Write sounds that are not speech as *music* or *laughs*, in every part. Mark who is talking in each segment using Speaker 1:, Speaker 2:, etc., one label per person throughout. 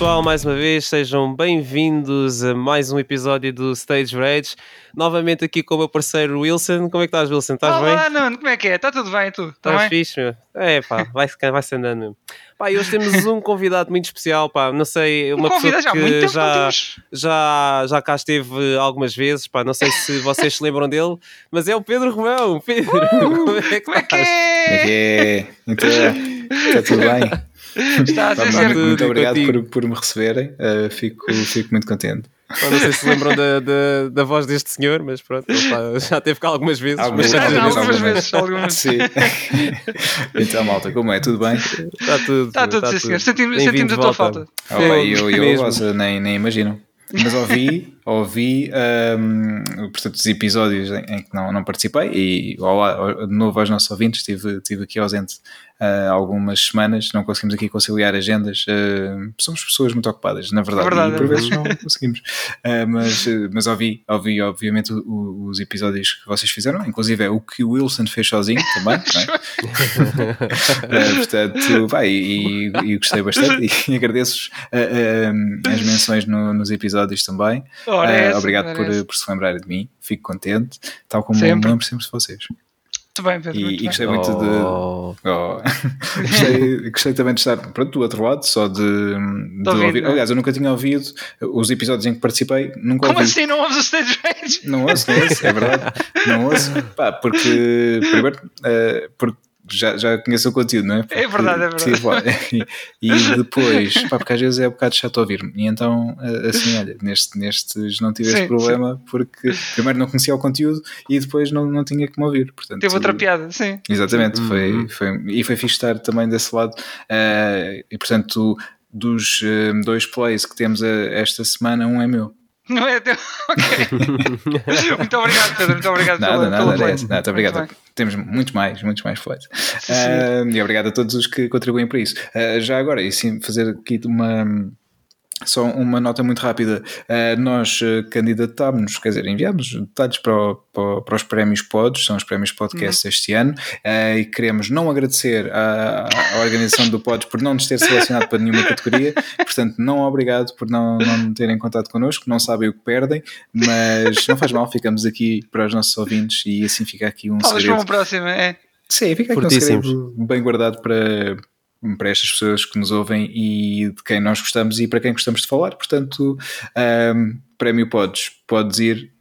Speaker 1: pessoal, mais uma vez, sejam bem-vindos a mais um episódio do Stage Rage. Novamente aqui com o meu parceiro Wilson. Como é que estás, Wilson? Estás bem?
Speaker 2: Olá, Nuno, como é que é? Está tudo bem, tu? Tá
Speaker 1: Estás
Speaker 2: bem?
Speaker 1: fixe, meu? É, pá, *laughs* vai-se vai -se andando mesmo. Pá, e hoje temos um convidado muito especial, pá, não sei, uma
Speaker 2: Um já
Speaker 1: pessoa
Speaker 2: muito
Speaker 1: que já, já, já cá esteve algumas vezes, pá, não sei se vocês se lembram dele, mas é o Pedro Romão. Pedro, como é que
Speaker 2: Como é que
Speaker 1: estás?
Speaker 3: Como é
Speaker 2: é?
Speaker 3: que é? Então, está tudo bem? *laughs*
Speaker 2: Está a
Speaker 3: Pá,
Speaker 2: ser
Speaker 1: tudo
Speaker 3: muito obrigado
Speaker 1: contigo.
Speaker 3: por, por me receberem. Uh, fico, fico muito contente.
Speaker 1: Não sei se lembram da, da, da voz deste senhor, mas pronto, pá, já teve cá algumas vezes.
Speaker 3: Algumas
Speaker 1: mas
Speaker 2: algumas
Speaker 3: algumas
Speaker 2: vezes, algumas.
Speaker 3: Sim. então, malta, como é? Tudo bem?
Speaker 1: Está tudo.
Speaker 2: Está tudo, sim, senhor. Sentimos, sentimos a
Speaker 1: de
Speaker 2: tua falta.
Speaker 3: Oh, eu, eu,
Speaker 1: mesmo.
Speaker 3: vossa, nem, nem imagino. Mas ouvi, ouvi um, portanto, os episódios em, em que não, não participei e olá, de novo aos nossos ouvintes, estive, estive aqui ausente uh, algumas semanas, não conseguimos aqui conciliar agendas. uh, somos pessoas muito ocupadas, na verdade,
Speaker 2: É verdade,
Speaker 3: e por
Speaker 2: é
Speaker 3: vezes não conseguimos. Uh, mas, mas ouvi, ouvi, obviamente, o- os episódios que vocês fizeram, inclusive é o que o Wilson fez sozinho também, não é? Uh, *laughs* portanto, pá, e, e- gostei bastante e *laughs* agradeço-vos uh, um, as menções no- nos episódios também.
Speaker 2: Ora, é
Speaker 3: Uh,
Speaker 2: essa,
Speaker 3: obrigado por,
Speaker 2: é
Speaker 3: por se lembrarem de mim, fico contente, tal como
Speaker 2: Sempre.
Speaker 3: me lembro sempre de vocês.
Speaker 2: Muito bem, Pedro.
Speaker 3: E,
Speaker 2: muito
Speaker 3: e
Speaker 2: bem.
Speaker 3: gostei muito de.
Speaker 1: Oh.
Speaker 3: Oh. *laughs* gostei, gostei também de estar pronto, do outro lado, só de, de
Speaker 2: ouvir, não é?
Speaker 3: Aliás, eu nunca tinha ouvido os episódios em que participei, nunca
Speaker 2: Como
Speaker 3: ouvi.
Speaker 2: assim não ouves o Stage Rage?
Speaker 3: Não ouço, não ouço, é verdade. Não ouço, *laughs* pá, porque primeiro eh, porque já, já conheço o conteúdo, não é? Porque
Speaker 2: É verdade, é verdade.
Speaker 3: lá. *laughs* E, e depois, pá, porque às vezes é um bocado chato ouvir-me. E então, eh, assim, olha, neste, nestes não tive
Speaker 2: Sim,
Speaker 3: esse problema porque primeiro não conhecia o conteúdo e depois não, não tinha que me ouvir. Portanto,
Speaker 2: Teve outra piada, sim.
Speaker 3: Exatamente, foi,
Speaker 1: Uhum.
Speaker 3: foi, e foi fixe estar também desse lado. eh, e portanto, dos eh, dois plays que temos eh, esta semana, um é meu.
Speaker 2: Não é teu? *laughs* Ok. *laughs* muito obrigado, Pedro. Muito obrigado
Speaker 3: Nada,
Speaker 2: pela,
Speaker 3: nada,
Speaker 2: pela
Speaker 3: nada, obrigado.
Speaker 2: Muito.
Speaker 3: Temos muitos mais, muitos mais
Speaker 2: sim.
Speaker 3: Ah, e obrigado a todos os que contribuem para isso. Ah, já agora, e sim, fazer aqui uma. Só uma nota muito rápida. Ah, nós ah, candidatámos-nos, quer dizer, enviámos detalhes para, o- para, para os prémios Pods, são os prémios podcast este ano, ah, e queremos não agradecer à, à organização do Pods por não nos ter selecionado para nenhuma categoria, portanto, não obrigado por não, não terem contato connosco, não sabem o que perdem, mas não faz mal, ficamos aqui para os nossos ouvintes e assim fica aqui um
Speaker 2: Talvez para
Speaker 3: segredo.
Speaker 2: uma próxima, é.
Speaker 3: Sim, fica aqui um segredo bem guardado para, para estas pessoas que nos ouvem e de quem nós gostamos e para quem gostamos de falar. Portanto, ahm, prémio podes, podes ir.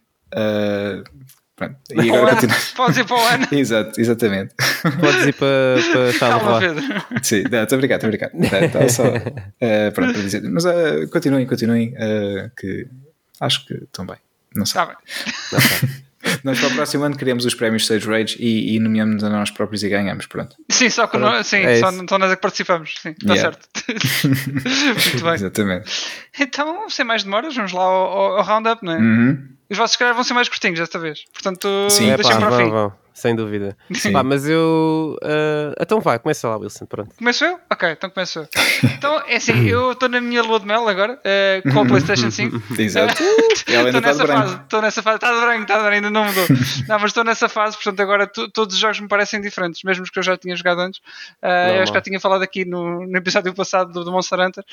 Speaker 3: pronto. E
Speaker 2: Para o
Speaker 3: agora
Speaker 2: ano.
Speaker 3: continua. *laughs*
Speaker 2: Podes ir para o ano. *laughs*
Speaker 3: Exato, exatamente.
Speaker 1: Podes ir para, para
Speaker 2: Calma,
Speaker 1: Charleroi.
Speaker 2: Pedro.
Speaker 3: Sim, não, estou obrigado, estou obrigado. Tá, tá só *laughs* ah, pronto, para dizer. Mas ah, continuem, continuem, que acho que estão bem. Não sei.
Speaker 2: Está bem.
Speaker 3: Nós para o próximo ano queremos os prémios Stage Rage e, e nomeamos a nós próprios e ganhamos. Pronto.
Speaker 2: Sim, só que nós, sim,
Speaker 1: É
Speaker 2: só, só nós é que participamos. Sim, está
Speaker 3: Yeah.
Speaker 2: certo. *laughs* Muito bem.
Speaker 3: Exatamente.
Speaker 2: Então, sem mais demoras, vamos lá ao, ao- ao roundup, não é?
Speaker 3: Uhum.
Speaker 2: Os vossos calhar vão ser mais curtinhos desta vez. Portanto,
Speaker 3: Sim.
Speaker 1: É,
Speaker 2: deixem
Speaker 1: pá,
Speaker 2: para o
Speaker 1: vão,
Speaker 2: fim.
Speaker 1: vão, sem dúvida.
Speaker 3: Sim.
Speaker 1: Pá, mas eu. ah, então vai, começa lá, Wilson. Pronto.
Speaker 2: Começo eu? Ok, então começo eu. *laughs* Então, é assim, eu estou na minha lua de mel agora, eh, com a PlayStation 5. *laughs*
Speaker 3: Exato. *laughs* Ainda
Speaker 2: Estou nessa fase, estou nessa fase, está de branco, está de branco, ainda não mudou. não, mas estou nessa fase, portanto agora to- todos os jogos me parecem diferentes, mesmo os que eu já tinha jogado antes. Ah, eu
Speaker 1: Normal.
Speaker 2: acho que já tinha falado aqui no, no episódio passado do, do Monster Hunter.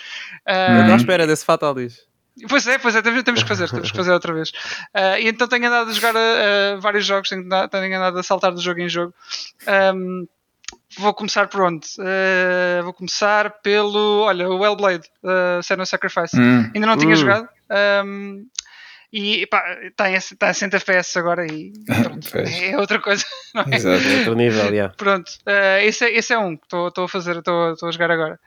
Speaker 2: Ah,
Speaker 1: Estou
Speaker 3: Uhum.
Speaker 1: à espera desse Fatal diz.
Speaker 2: Pois é, pois é, temos, temos que fazer, temos que fazer outra vez. Ah, e então tenho andado a jogar ah, ah, vários jogos, tenho, andado- tenho andado a saltar de jogo em jogo. Ahm, vou começar por onde? Ah, vou começar pelo, olha, o Hellblade, uh, Senua Sacrifice.
Speaker 3: Hum.
Speaker 2: Ainda não tinha
Speaker 1: Hum.
Speaker 2: jogado. ahm, e pá, está em, está em 100 FPS agora e *laughs* pronto, é outra coisa. não é?
Speaker 3: Exato.
Speaker 1: Outro nível, *laughs* yeah.
Speaker 2: Pronto, eh, esse, é, esse é um que estou a fazer, estou a jogar agora.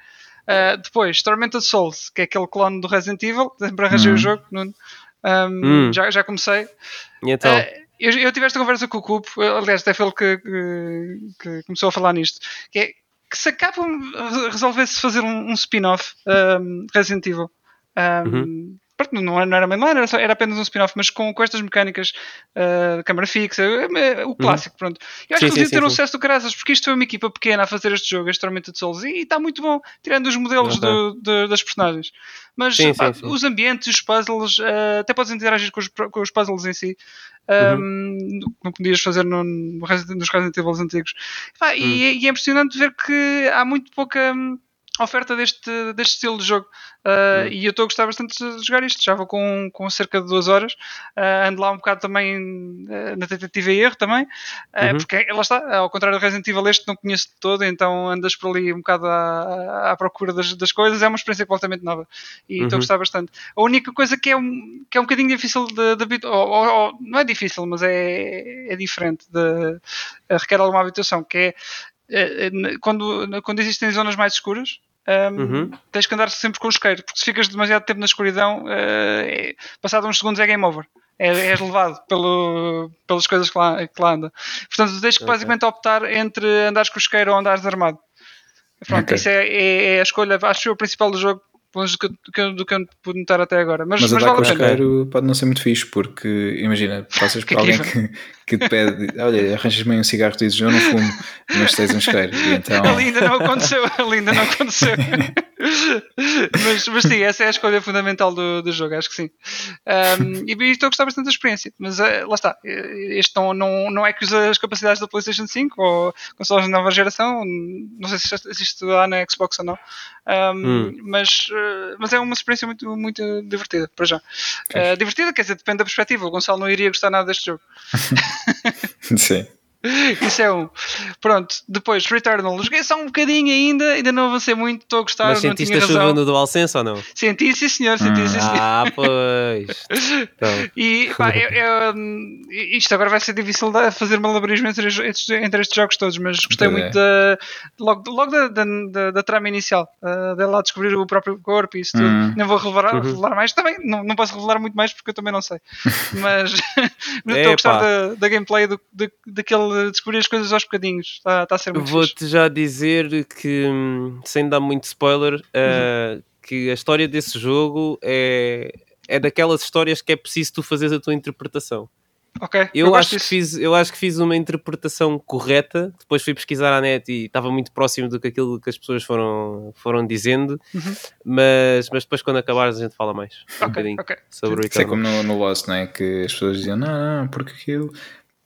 Speaker 2: Eh, depois, Tormented Souls, que é aquele clone do Resident Evil, sempre arranjei
Speaker 3: Uhum.
Speaker 2: o jogo, Nuno. Um,
Speaker 1: Hum.
Speaker 2: já, já comecei.
Speaker 1: E então?
Speaker 2: Eh, eu, eu tive esta conversa com o Cupo, eh, aliás, até foi ele que, que, que começou a falar nisto, que é que se acaba resolvesse fazer um, um spin-off um, de Resident Evil. Um,
Speaker 1: Uhum.
Speaker 2: Pronto, não, era- não era mainline, era, só- era apenas um spin-off, mas com, com estas mecânicas uh, câmara fixa, eh, o clássico, pronto. Eu acho
Speaker 1: Uhum. Sim,
Speaker 2: que podia
Speaker 1: sim,
Speaker 2: ter
Speaker 1: sim,
Speaker 2: um sucesso do caraças, porque isto foi uma equipa pequena a fazer este jogo, este Tormented Souls, e está muito bom, tirando os modelos
Speaker 1: Ok.
Speaker 2: do- do- das personagens. Mas
Speaker 1: Sim,
Speaker 2: pá, os ambientes, os puzzles, eh, até podes interagir com os, com os puzzles em si,
Speaker 1: Uhum.
Speaker 2: um, como podias fazer no, no nos Resident Evil antigos. Pá,
Speaker 1: Hum.
Speaker 2: e, é- e é impressionante ver que há muito pouca. hum, oferta deste, deste estilo de jogo. Uh, E eu estou a gostar bastante de jogar isto. Já vou com, com cerca de duas horas. Uh, ando lá um bocado também uh, na tentativa e erro também. Uhum. Porque lá está, ao contrário do Resident Evil, este não conheço de todo, então andas por ali um bocado à, à procura das, das coisas. É uma experiência completamente nova e estou uhum. a gostar bastante. A única coisa que é um, que é um bocadinho difícil de, de ou, ou, não é difícil, mas é, é diferente, de, requer alguma habitação, que é quando, quando existem zonas mais escuras, um, uhum. tens que andar sempre com o isqueiro, porque se ficas demasiado tempo na escuridão, uh, é, passado uns segundos é game over. É, és levado *laughs* pelo, pelas coisas que lá, que lá anda. Portanto, tens que okay. basicamente optar entre andares com o isqueiro ou andares armado. Pronto, okay. isso é, é, é, a escolha, acho eu, principal do jogo longe do que, do que eu pude notar até agora. Mas,
Speaker 3: mas,
Speaker 2: mas
Speaker 3: vale a pena. pode não ser muito fixe, porque imagina, passas por alguém que, que te pede, olha, arranjas-me um cigarro e dizes eu não fumo, mas tens um isqueiro. Então...
Speaker 2: Ali ainda não aconteceu, *laughs* ali ainda não aconteceu. *laughs* mas, mas sim, essa é a escolha fundamental do, do jogo, acho que sim. Um, e, estou a gostar bastante da experiência, mas uh, lá está, este não, não, não é que usa as capacidades da PlayStation 5 ou consoles de nova geração, não sei se existe lá na Xbox ou não, um, hum. mas, uh, mas é uma experiência muito, muito divertida, para já. Uh, divertida, quer dizer, depende da perspectiva. O Gonçalo não iria gostar nada deste jogo. *laughs*
Speaker 3: Sim. *laughs*
Speaker 2: Isso é um. Pronto, depois Returnal. Joguei só um bocadinho ainda, ainda não avancei muito, estou a gostar.
Speaker 1: Mas sentiste a chuva no DualSense ou não?
Speaker 2: Senti, sim senhor, senti, hum. sim senhor.
Speaker 1: Ah, *laughs* pois.
Speaker 2: Então. E pá, eu, eu, isto agora vai ser difícil fazer malabarismo entre, entre estes jogos todos, mas gostei é. muito da, logo, logo da, da, da, da trama inicial, uh, de lá descobrir o próprio corpo e isso tudo. Hum. Não vou revelar, uhum. revelar mais, também não, não posso revelar muito mais porque eu também não sei. *laughs* Mas estou a gostar da, da gameplay do, de, daquele descobrir as coisas aos bocadinhos. Está, está a ser muito
Speaker 1: Vou-te já dizer que, sem dar muito spoiler, uh, que a história desse jogo é, é daquelas histórias que é preciso tu fazeres a tua interpretação.
Speaker 2: Ok.
Speaker 1: Eu, eu acho que fiz, eu acho que fiz uma interpretação correta. Depois fui pesquisar à net e estava muito próximo do que aquilo que as pessoas foram, foram dizendo. Uhum. Mas, mas depois, quando acabares, a gente fala mais
Speaker 2: okay, um bocadinho okay.
Speaker 1: sobre o
Speaker 3: Isso é como no, no Lost, não é? Que as pessoas diziam: não, não, porque aquilo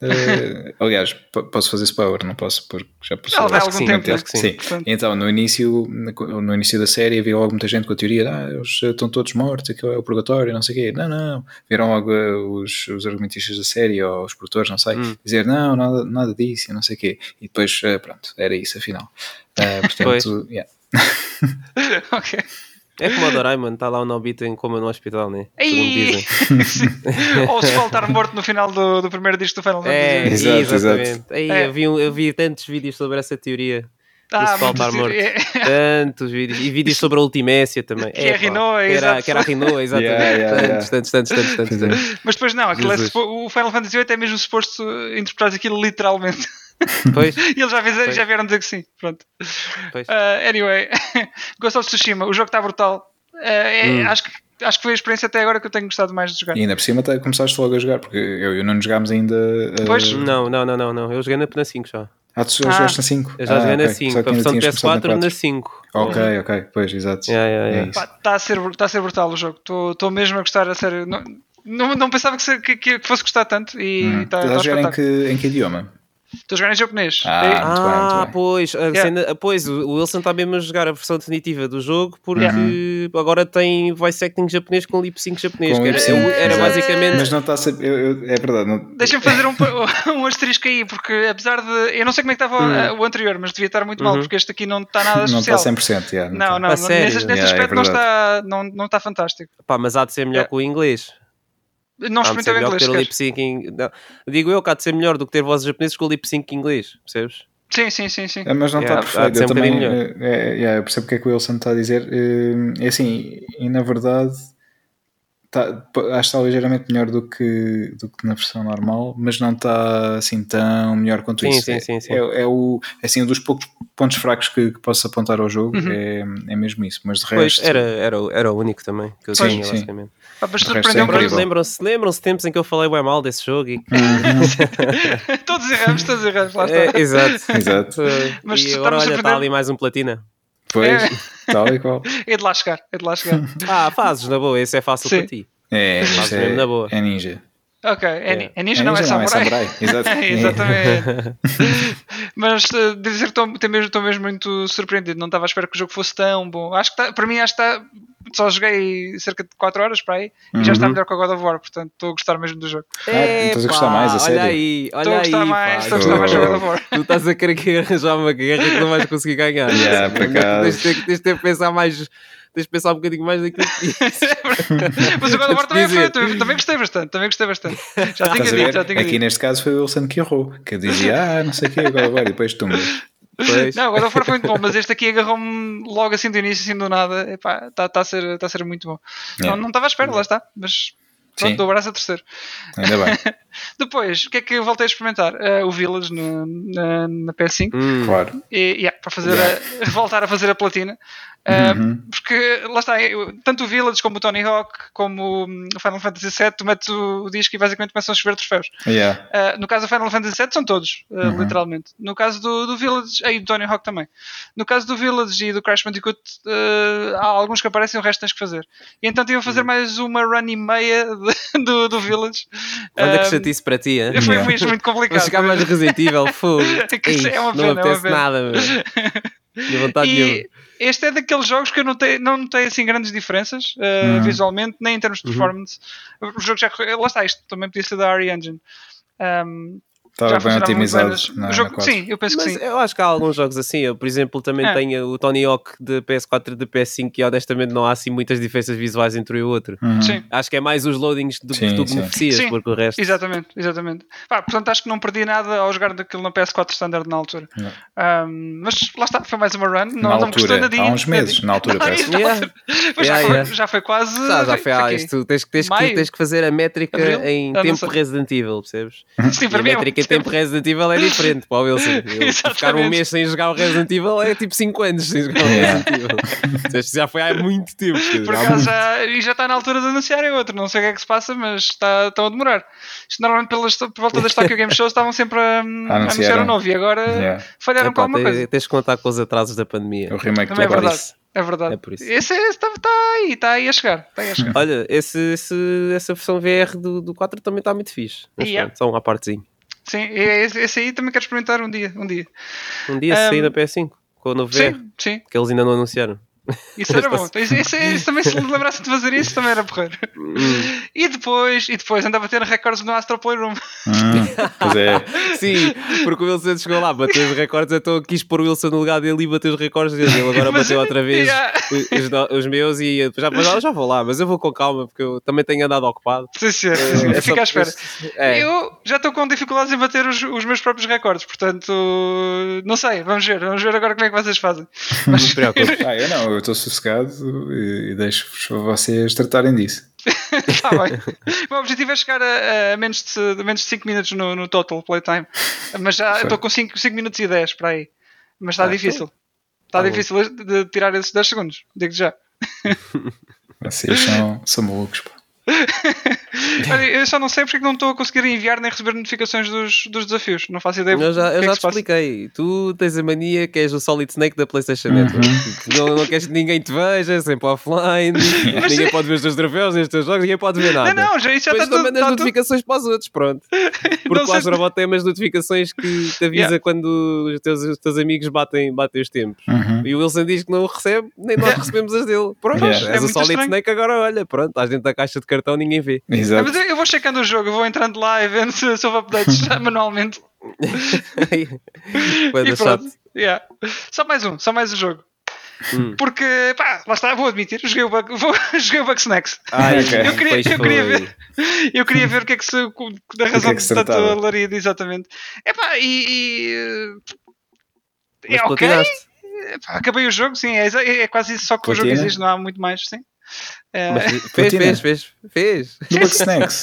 Speaker 3: Uh, aliás, posso fazer spoiler, não posso, porque já passou
Speaker 2: há algum sim, tempo.
Speaker 3: Acho que sim. sim. Então, no início, no início da série, havia logo muita gente com a teoria: ah, eles estão todos mortos, aquilo é o purgatório, não sei o quê. Não, não. Viram logo eh, os, os argumentistas da série ou os produtores, não sei, hum. dizer: não, nada, nada disso, não sei o quê. E depois, pronto, era isso, afinal. Uh, portanto, yeah. *laughs*
Speaker 2: ok.
Speaker 1: É como o Doraemon, está lá o Nobita em coma no hospital, né?
Speaker 2: Ei! *laughs* Ou se faltar morto no final do, do primeiro disco do Final Fantasy.
Speaker 1: É, exato, exatamente. Aí, é. eu, vi, eu vi tantos vídeos sobre essa teoria. Ah, faltar morto. É. Tantos vídeos. E vídeos sobre a Ultimécia também.
Speaker 2: Que é, a Rinoa, que
Speaker 1: era, que era a Rinoa, *laughs* exatamente. yeah, yeah, yeah. Tantos, tantos, tantos, tantos, tantos, *laughs*
Speaker 2: Mas depois não, é, o Final Fantasy VIII é mesmo suposto interpretar aquilo literalmente.
Speaker 1: Pois.
Speaker 2: e eles já, pois. já vieram dizer que sim. Pronto. Uh, anyway, *laughs* Ghost of Tsushima, o jogo está brutal. Uh, é, hum. acho, que, acho que foi a experiência até agora que eu tenho gostado mais de jogar.
Speaker 3: E ainda por cima até começaste logo a jogar, porque eu e o não jogámos ainda. Uh...
Speaker 1: Pois? Não, não, não, não, não. Eu joguei na, na 5 já.
Speaker 3: Ah, tu já ah, jogaste na 5?
Speaker 1: Eu já ah, joguei okay. na 5, a versão PS4 na 5.
Speaker 3: Ok, ok, pois, exato.
Speaker 1: Está yeah, yeah, yeah.
Speaker 2: é a, ser, tá a ser brutal o jogo. Estou mesmo a gostar, a sério. Não, não, não pensava que, que, que, fosse gostar tanto. E hum.
Speaker 3: tá, Estás a jogar em que, em que idioma?
Speaker 2: Estou a jogar em japonês.
Speaker 1: Ah, muito ah bem, muito bem. pois, yeah. cena, pois, o Wilson está mesmo a jogar a versão definitiva do jogo porque yeah. agora tem voice acting japonês com lip sync japonês. Com lip -sync, era, era basicamente.
Speaker 3: Mas não está a ser. Eu, eu, é verdade. Não...
Speaker 2: Deixa-me fazer um, *laughs* um asterisco aí, porque apesar de. Eu não sei como é que estava hum. o anterior, mas devia estar muito mal, uhum. porque este aqui não está nada especial.
Speaker 3: Não está 100%. Yeah,
Speaker 2: não, não, não, não nesse, nesse aspecto é não, está, não, não está fantástico.
Speaker 1: Pá, mas há de ser melhor que o inglês.
Speaker 2: Não experimentei o inglês. Ter lip -sync
Speaker 1: não. Digo eu que há de ser melhor do que ter vozes japoneses com o lip sync inglês, percebes?
Speaker 2: Sim, sim, sim, sim.
Speaker 3: É, mas não está perfeito. Eu um também é, é, é, eu percebo o que é que o Wilson está a dizer. É, é assim, e na verdade Tá, acho que está ligeiramente melhor do que, do que na versão normal, mas não está assim tão melhor quanto
Speaker 1: sim,
Speaker 3: isso.
Speaker 1: Sim, sim, sim.
Speaker 3: É, é, o, é assim, um dos poucos pontos fracos que, que posso apontar ao jogo, uhum. é, é mesmo isso. Mas de resto.
Speaker 1: Pois, era, era, era o único também que eu tinha, basicamente.
Speaker 2: Ah, mas é
Speaker 1: lembram-se lembram tempos em que eu falei bem mal desse jogo e... *laughs*
Speaker 2: Todos erramos, todos erramos, lá está.
Speaker 1: É, exato,
Speaker 3: exato.
Speaker 1: Mas e agora olha, está ali mais um platina.
Speaker 3: Pois, é. tal e qual. *laughs*
Speaker 2: É de lá chegar, é de lá chegar. *laughs*
Speaker 1: ah, fazes, na boa, esse é fácil Sim. para ti.
Speaker 3: É, fazes é, mesmo na boa. É ninja.
Speaker 2: Ok, é,
Speaker 1: É.
Speaker 2: é ninja,
Speaker 3: É
Speaker 2: não é
Speaker 3: ninja, não, é
Speaker 2: samurai.
Speaker 3: samurai. *laughs*
Speaker 2: Exatamente. Mas uh, devo dizer que estou mesmo, estou mesmo muito surpreendido. Não estava à espera que o jogo fosse tão bom. Acho que tá- para mim, acho que está. Só joguei cerca de 4 horas para aí e já está
Speaker 3: Uhum.
Speaker 2: melhor que o God of War. Portanto, estou a gostar mesmo do jogo.
Speaker 3: Ah, estás a gostar mais, a
Speaker 1: olha
Speaker 3: sério?
Speaker 1: aí, olha
Speaker 2: Estou a gostar
Speaker 1: aí,
Speaker 2: mais,
Speaker 1: pá.
Speaker 2: estou a gostar mais do God of War.
Speaker 1: Tu estás a querer que arranjar uma guerra que não vais conseguir ganhar. *laughs*
Speaker 3: Yeah, por acaso.
Speaker 1: Tens de ter- pensar mais. Tens de pensar um bocadinho mais daquilo que dizes. *laughs*
Speaker 2: Mas o God of War também, foi, também, também gostei bastante. Também gostei bastante. Já tinha dito, já tinha
Speaker 3: Aqui
Speaker 2: dito.
Speaker 3: neste caso foi o Wilson que errou, que dizia, ah, não sei o que, agora vai, e depois tumba.
Speaker 1: Pois.
Speaker 2: Não, of War foi muito bom, mas este aqui agarrou-me logo assim do início, assim do nada. Está tá a, ser, tá a ser muito bom. Não
Speaker 3: Yeah.
Speaker 2: não estava à espera, lá está. Mas pronto,
Speaker 3: Sim.
Speaker 2: dou o braço a terceiro.
Speaker 3: Ainda bem, *laughs*
Speaker 2: Depois, o que é que eu voltei a experimentar? Eh, o Village no- na, na PS5.
Speaker 1: Hum.
Speaker 3: claro.
Speaker 2: E, yeah, para fazer
Speaker 3: Yeah.
Speaker 2: a- *laughs* voltar a fazer a platina. Uh,
Speaker 3: Uhum.
Speaker 2: Porque lá está, eu- tanto o Village como o Tony Hawk, como hum, o Final Fantasy VII, tu metes o, o disco e basicamente começam a chover troféus.
Speaker 3: Yeah.
Speaker 2: Uh, no caso do Final Fantasy VII são todos, uh,
Speaker 3: Uhum.
Speaker 2: literalmente. No caso do, do Village, e do Tony Hawk também. No caso do Village e do Crash Bandicoot, uh, há alguns que aparecem e o resto tens que fazer. E então tive a
Speaker 3: Uhum.
Speaker 2: fazer mais uma run e meia *laughs* de- do, do Village.
Speaker 1: Olha que
Speaker 2: Um,
Speaker 1: chatice para ti, hein?
Speaker 2: Foi
Speaker 3: Yeah.
Speaker 2: mesmo muito
Speaker 1: Vou
Speaker 2: complicado.
Speaker 1: chegar mais Resident Evil, *laughs* fogo. Ei,
Speaker 2: é uma
Speaker 1: não
Speaker 2: pena, é
Speaker 1: apetece
Speaker 2: pena.
Speaker 1: nada, meu. *laughs* De vontade nenhuma.
Speaker 2: E este é daqueles jogos que eu não tenho, não notei assim grandes diferenças uh,
Speaker 3: Uhum.
Speaker 2: visualmente, nem em termos de
Speaker 1: Uhum.
Speaker 2: performance. O jogo já correu- lá está, isto também podia ser da RE Engine. Um,
Speaker 3: Estava
Speaker 2: já
Speaker 3: bem otimizado na,
Speaker 2: o jogo,
Speaker 3: na 4.
Speaker 2: sim, eu penso que
Speaker 1: Mas
Speaker 2: sim.
Speaker 1: eu acho que há alguns jogos assim. Eu, por exemplo, também
Speaker 2: É.
Speaker 1: tenho o Tony Hawk de PS4 e de PS5 e honestamente não há assim muitas diferenças visuais entre um e o outro.
Speaker 3: Uhum.
Speaker 2: Sim,
Speaker 1: Acho que é mais os loadings do que
Speaker 3: Sim,
Speaker 1: tu
Speaker 3: sim.
Speaker 1: beneficias,
Speaker 2: Sim.
Speaker 1: porque o resto.
Speaker 2: exatamente, exatamente. Pá, portanto, acho que não perdi nada ao jogar daquilo na PS4 Standard na altura. Um, mas lá está, foi mais uma run. Não,
Speaker 3: Na
Speaker 2: não me
Speaker 3: altura,
Speaker 2: nadinha.
Speaker 3: há uns meses, na altura, *laughs*
Speaker 2: Não,
Speaker 3: parece.
Speaker 1: Yeah.
Speaker 2: Mas já,
Speaker 1: Yeah,
Speaker 2: foi,
Speaker 1: yeah.
Speaker 2: já foi quase.
Speaker 1: Já, já foi, ah, isto, tens, que- tens, que, tens que fazer a métrica
Speaker 2: Abril?
Speaker 1: em
Speaker 2: Ah,
Speaker 1: tempo. Resident Evil, percebes?
Speaker 2: Sim, para
Speaker 1: a
Speaker 2: mim é
Speaker 1: métrica em
Speaker 2: muito
Speaker 1: tempo Resident Evil é diferente para o Wilson. Eu ficar um mês sem jogar o Resident Evil é tipo 5 anos sem jogar o
Speaker 3: Yeah.
Speaker 1: Resident Evil. Percebes? já foi há muito tempo.
Speaker 2: Por acaso já, e já está na altura de anunciarem outro, não sei o que é que se passa, mas está, estão a demorar. Isto normalmente pelas, por volta das Tokyo Game Shows estavam sempre a, *laughs* a anunciar
Speaker 3: um.
Speaker 2: novo e agora
Speaker 3: Yeah.
Speaker 2: falharam com alguma coisa.
Speaker 1: Tens que contar com os atrasos da pandemia.
Speaker 3: O remake
Speaker 2: Também é verdade.
Speaker 1: isso.
Speaker 2: É verdade.
Speaker 1: É por isso.
Speaker 2: Esse está tá aí, está aí a chegar. Está aí a chegar.
Speaker 1: Olha, esse, esse- essa versão VR do, do 4 também está muito fixe.
Speaker 2: Yeah.
Speaker 1: só uma partezinha.
Speaker 2: Sim, e esse, esse aí também quero experimentar um dia. Um dia.
Speaker 1: Um dia se
Speaker 2: Um,
Speaker 1: sair na PS5 com o novo VR,
Speaker 2: Sim, sim.
Speaker 1: que eles ainda não anunciaram.
Speaker 2: Isso era bom.
Speaker 1: Está-se-
Speaker 2: Isso, isso, isso também, se lembrasse de fazer isso, também era porreiro.
Speaker 1: Hum.
Speaker 2: E depois, e depois andava a ter recordes no Astro Playroom.
Speaker 3: Hum, pois é. *laughs*
Speaker 1: Sim, porque o Wilson chegou lá, bateu os recordes, então quis pôr o Wilson no lugar dele e bateu os recordes dele. Ele agora
Speaker 2: Mas,
Speaker 1: bateu outra *laughs* vez
Speaker 2: yeah.
Speaker 1: os, os meus e já, mas já vou lá, mas eu vou com calma porque eu também tenho andado ocupado.
Speaker 2: Sim, senhor. Sim, senhor.
Speaker 1: É
Speaker 2: Fica à espera.
Speaker 1: É.
Speaker 2: Eu já estou com dificuldades em bater os, os meus próprios recordes, portanto, não sei, vamos ver, vamos ver agora como é que vocês fazem.
Speaker 1: Não te preocupes.
Speaker 3: Ah, eu não, eu estou sossegado e, e deixo-vos vocês tratarem disso.
Speaker 2: Está *laughs* bem. O meu objetivo é chegar a, a menos, de, a menos de 5 minutos no, no total playtime, mas já estou com 5, 5 minutos e 10 para aí. Mas está
Speaker 1: Ah,
Speaker 2: difícil. Está
Speaker 1: Tá bom.
Speaker 2: difícil de tirar esses 10 segundos, digo já. *laughs*
Speaker 3: Vocês são, são malucos. pá. *laughs*
Speaker 2: Eu só não sei porque é que não estou a conseguir enviar nem receber notificações dos, dos desafios. Não faço ideia.
Speaker 1: Eu já,
Speaker 2: o que
Speaker 1: eu
Speaker 2: é
Speaker 1: já
Speaker 2: que
Speaker 1: te expliquei. Tu tens a mania que és o Solid Snake da PlayStation
Speaker 3: Uhum.
Speaker 1: Network. Tipo, Não, não queres que ninguém te veja, é sempre offline. *laughs* ninguém pode ver os teus troféus, os teus jogos, ninguém pode ver nada.
Speaker 2: Não, não, já, isso já
Speaker 1: Depois
Speaker 2: está
Speaker 1: tu
Speaker 2: tudo.
Speaker 1: mandas
Speaker 2: está tudo-
Speaker 1: notificações para os outros, pronto. *laughs* Porque
Speaker 2: Não
Speaker 1: o Robot tem umas notificações que te avisa
Speaker 2: Yeah.
Speaker 1: quando os teus, os teus amigos batem, batem os tempos.
Speaker 3: Uhum.
Speaker 1: E o Wilson diz que não recebe, nem nós recebemos as dele. Pronto,
Speaker 3: Yeah.
Speaker 2: É
Speaker 1: és o
Speaker 2: muito
Speaker 1: Solid
Speaker 2: estranho.
Speaker 1: Snake, agora olha, pronto, estás dentro da caixa de cartão, ninguém vê.
Speaker 3: Exato.
Speaker 2: mas eu, eu vou checando o jogo, eu vou entrando lá e vendo *laughs* se, se houve updates *laughs* manualmente. *laughs*
Speaker 1: Foi
Speaker 2: e pronto. Yeah. Só mais um, só mais um jogo.
Speaker 1: Hum.
Speaker 2: Porque, pá, lá está, vou admitir, joguei o, Bug, vou, joguei o Bugsnax.
Speaker 1: Ai,
Speaker 3: Ok.
Speaker 2: Eu queria, eu queria ver, eu queria ver o que é que se, da razão
Speaker 3: que é que
Speaker 2: de
Speaker 3: se
Speaker 2: tanto
Speaker 3: tratava.
Speaker 2: alarido, exatamente. Epá, e, e é ok. Epá, acabei o jogo, sim, é, é quase isso só que o jogo exige, não há muito mais, sim. É,
Speaker 1: Mas *laughs* fez, fez, fez, fez.
Speaker 3: No Bugsnax.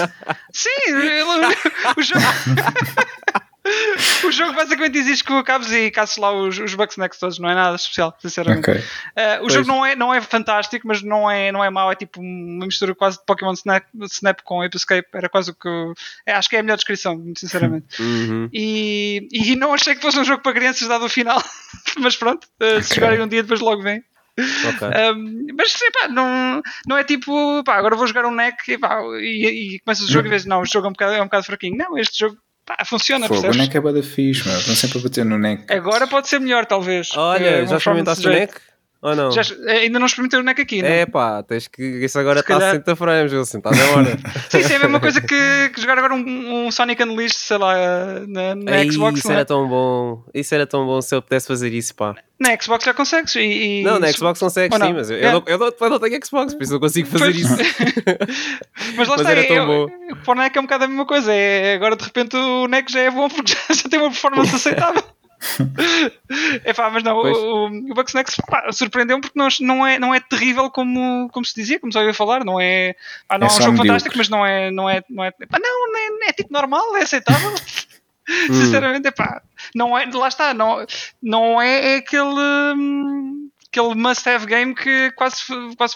Speaker 2: Sim, ele- o jogo. *laughs* o jogo basicamente exige que acabes e caças lá os, os Bugsnax todos, não é nada especial, sinceramente.
Speaker 3: ok.
Speaker 2: Uh, o
Speaker 1: Pois.
Speaker 2: jogo não é, não é fantástico, mas não é, não é mau, é tipo uma mistura quase de Pokémon Snap, Snap com Ape Escape, era quase o que. eu- é, acho que é a melhor descrição, muito sinceramente. *laughs*
Speaker 1: Uhum.
Speaker 2: E, e não achei que fosse um jogo para crianças, dado o final, mas pronto, uh, se
Speaker 3: Ok.
Speaker 2: jogarem um dia depois logo vem.
Speaker 1: Ok.
Speaker 2: Um, mas pá, não, não é tipo, pá, agora vou jogar um NEC e, pá, e, e começas o jogo e vês, não, este jogo é um bocado, é um bocado fraquinho. Não, este jogo pá, funciona,
Speaker 3: Fogo, o
Speaker 2: percebes?
Speaker 3: NEC é bué da fixe, meu. Estão sempre a bater no NEC.
Speaker 2: Agora pode ser melhor, talvez.
Speaker 1: Olha,
Speaker 2: É,
Speaker 1: já experimentaste o
Speaker 2: jeito.
Speaker 1: Ou não?
Speaker 2: Já, ainda não experimentei o NEC aqui, não
Speaker 1: É pá, tens que. Isso agora está a
Speaker 2: calhar-
Speaker 1: 60 frames, Wilson, está na hora. *laughs*
Speaker 2: Sim, isso é a mesma coisa que, que jogar agora um, um Sonic Unleashed, sei lá, na, na
Speaker 1: Ei,
Speaker 2: Xbox.
Speaker 1: isso
Speaker 2: é?
Speaker 1: era tão bom. Isso era tão bom se eu pudesse fazer isso, pá.
Speaker 2: Na Xbox já consegues. E, e-
Speaker 1: Não, na Xbox consegues sim, mas eu, eu
Speaker 2: É.
Speaker 1: não, eu, não, eu não tenho Xbox, por isso não consigo fazer
Speaker 2: Pois.
Speaker 1: isso. *laughs*
Speaker 2: Mas lá
Speaker 1: Mas
Speaker 2: está,
Speaker 1: era tão
Speaker 2: é,
Speaker 1: bom.
Speaker 2: é, para o NEC é um bocado a mesma coisa. É, agora de repente o NEC já é bom porque já, já tem uma performance *laughs* aceitável. *laughs* é pá, mas não,
Speaker 1: Pois.
Speaker 2: o, o Bugsnax pá, surpreendeu-me porque não, não, é, não é terrível como, como se dizia, como já ouvi falar. Não é, ah, não
Speaker 3: É
Speaker 2: é, um jogo
Speaker 3: medíocre.
Speaker 2: fantástico, mas não é. Não é, não é, não, é, é tipo normal, é aceitável. *laughs* *laughs* Sinceramente, é pá, não é, lá está, não, não é aquele. hum, Aquele must-have game que quase, quase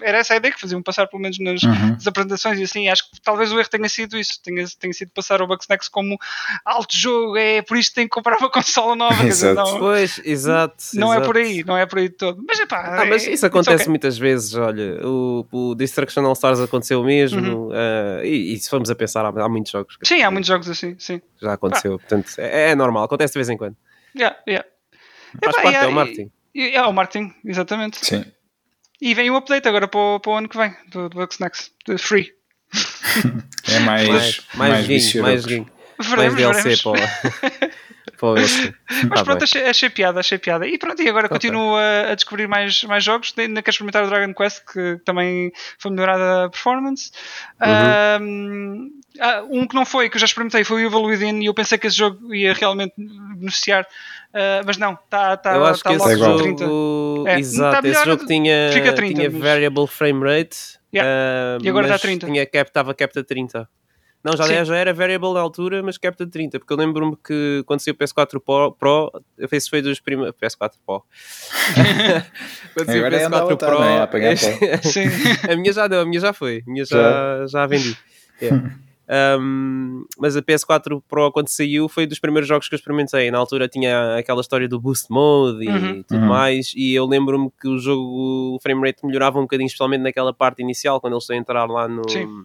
Speaker 2: era essa a ideia que faziam passar, pelo menos nas,
Speaker 3: Uhum.
Speaker 2: apresentações e assim, acho que talvez o erro tenha sido isso, tenha, tenha sido passar o Bugsnax como alto jogo, é por isto que tem que comprar uma *laughs* consola nova, quer dizer,
Speaker 3: Exato.
Speaker 2: não,
Speaker 1: Pois, exato.
Speaker 2: não é
Speaker 1: exato.
Speaker 2: por aí, não é por aí de todo. Mas é pá,
Speaker 1: Ah, mas
Speaker 2: é-
Speaker 1: isso
Speaker 2: it's
Speaker 1: acontece
Speaker 2: okay.
Speaker 1: muitas vezes, olha, o, o Destruction All Stars aconteceu mesmo,
Speaker 2: Uhum.
Speaker 1: eh, e, e se formos a pensar, há, há muitos jogos que
Speaker 2: Sim, há muitos jogos assim, sim.
Speaker 1: já aconteceu, portanto, é, é normal, acontece de vez em quando.
Speaker 2: Yeah, yeah.
Speaker 1: Faz
Speaker 2: Epá,
Speaker 1: parte, é o marketing.
Speaker 2: E, é o marketing, exatamente.
Speaker 3: Sim.
Speaker 2: E vem o update agora para o, para o ano que vem, do, do Bugsnax, de Free.
Speaker 3: É mais,
Speaker 1: Mais,
Speaker 3: mais,
Speaker 1: mais
Speaker 3: vício.
Speaker 1: guinho, mais guinho. Mais
Speaker 2: Veremos,
Speaker 1: DLC
Speaker 2: veremos.
Speaker 1: para o, *laughs* para o Wilson.
Speaker 2: Mas
Speaker 1: Tá
Speaker 2: pronto, achei, achei piada, achei piada. E pronto, e agora
Speaker 1: Ok.
Speaker 2: continuo a, a descobrir mais, mais jogos. Ainda quero experimentar o Dragon Quest, que também foi melhorada a performance.
Speaker 1: Uhum.
Speaker 2: Um, ah, um que não foi, que eu já experimentei, foi o Evil Within, e eu pensei que esse jogo ia realmente beneficiar. Ah, mas não, está tá,
Speaker 1: Eu acho
Speaker 2: tá
Speaker 1: que
Speaker 2: logo
Speaker 1: esse
Speaker 2: com 30.
Speaker 1: jogo,
Speaker 2: É,
Speaker 1: exato,
Speaker 2: tá
Speaker 1: esse jogo tinha,
Speaker 2: fica 30,
Speaker 1: tinha
Speaker 2: mas-
Speaker 1: variable frame rate ah,
Speaker 2: E agora
Speaker 1: mas
Speaker 2: 30.
Speaker 1: Tinha cap, estava capped a 30. Não, já, já era variable na altura, mas capped a 30, porque eu lembro-me que quando saiu o PS4 Pro, Pro eu fiz foi dos primeiros. PS4 Pro. *laughs* quando saiu o
Speaker 3: Agora é andar a
Speaker 1: PS4
Speaker 3: lutar,
Speaker 1: Pro.
Speaker 3: não é? A *laughs*
Speaker 2: Sim.
Speaker 1: a minha já deu, a minha já foi, a minha já, já a vendi. *laughs* Yeah. Um, mas a PS4 Pro, quando saiu, foi dos primeiros jogos que eu experimentei. Na altura tinha aquela história do Boost Mode e
Speaker 2: Uhum.
Speaker 1: tudo
Speaker 3: Uhum.
Speaker 1: mais. E eu lembro-me que o jogo, o frame rate melhorava um bocadinho, especialmente naquela parte inicial, quando eles estão a entrar lá no.
Speaker 2: Sim.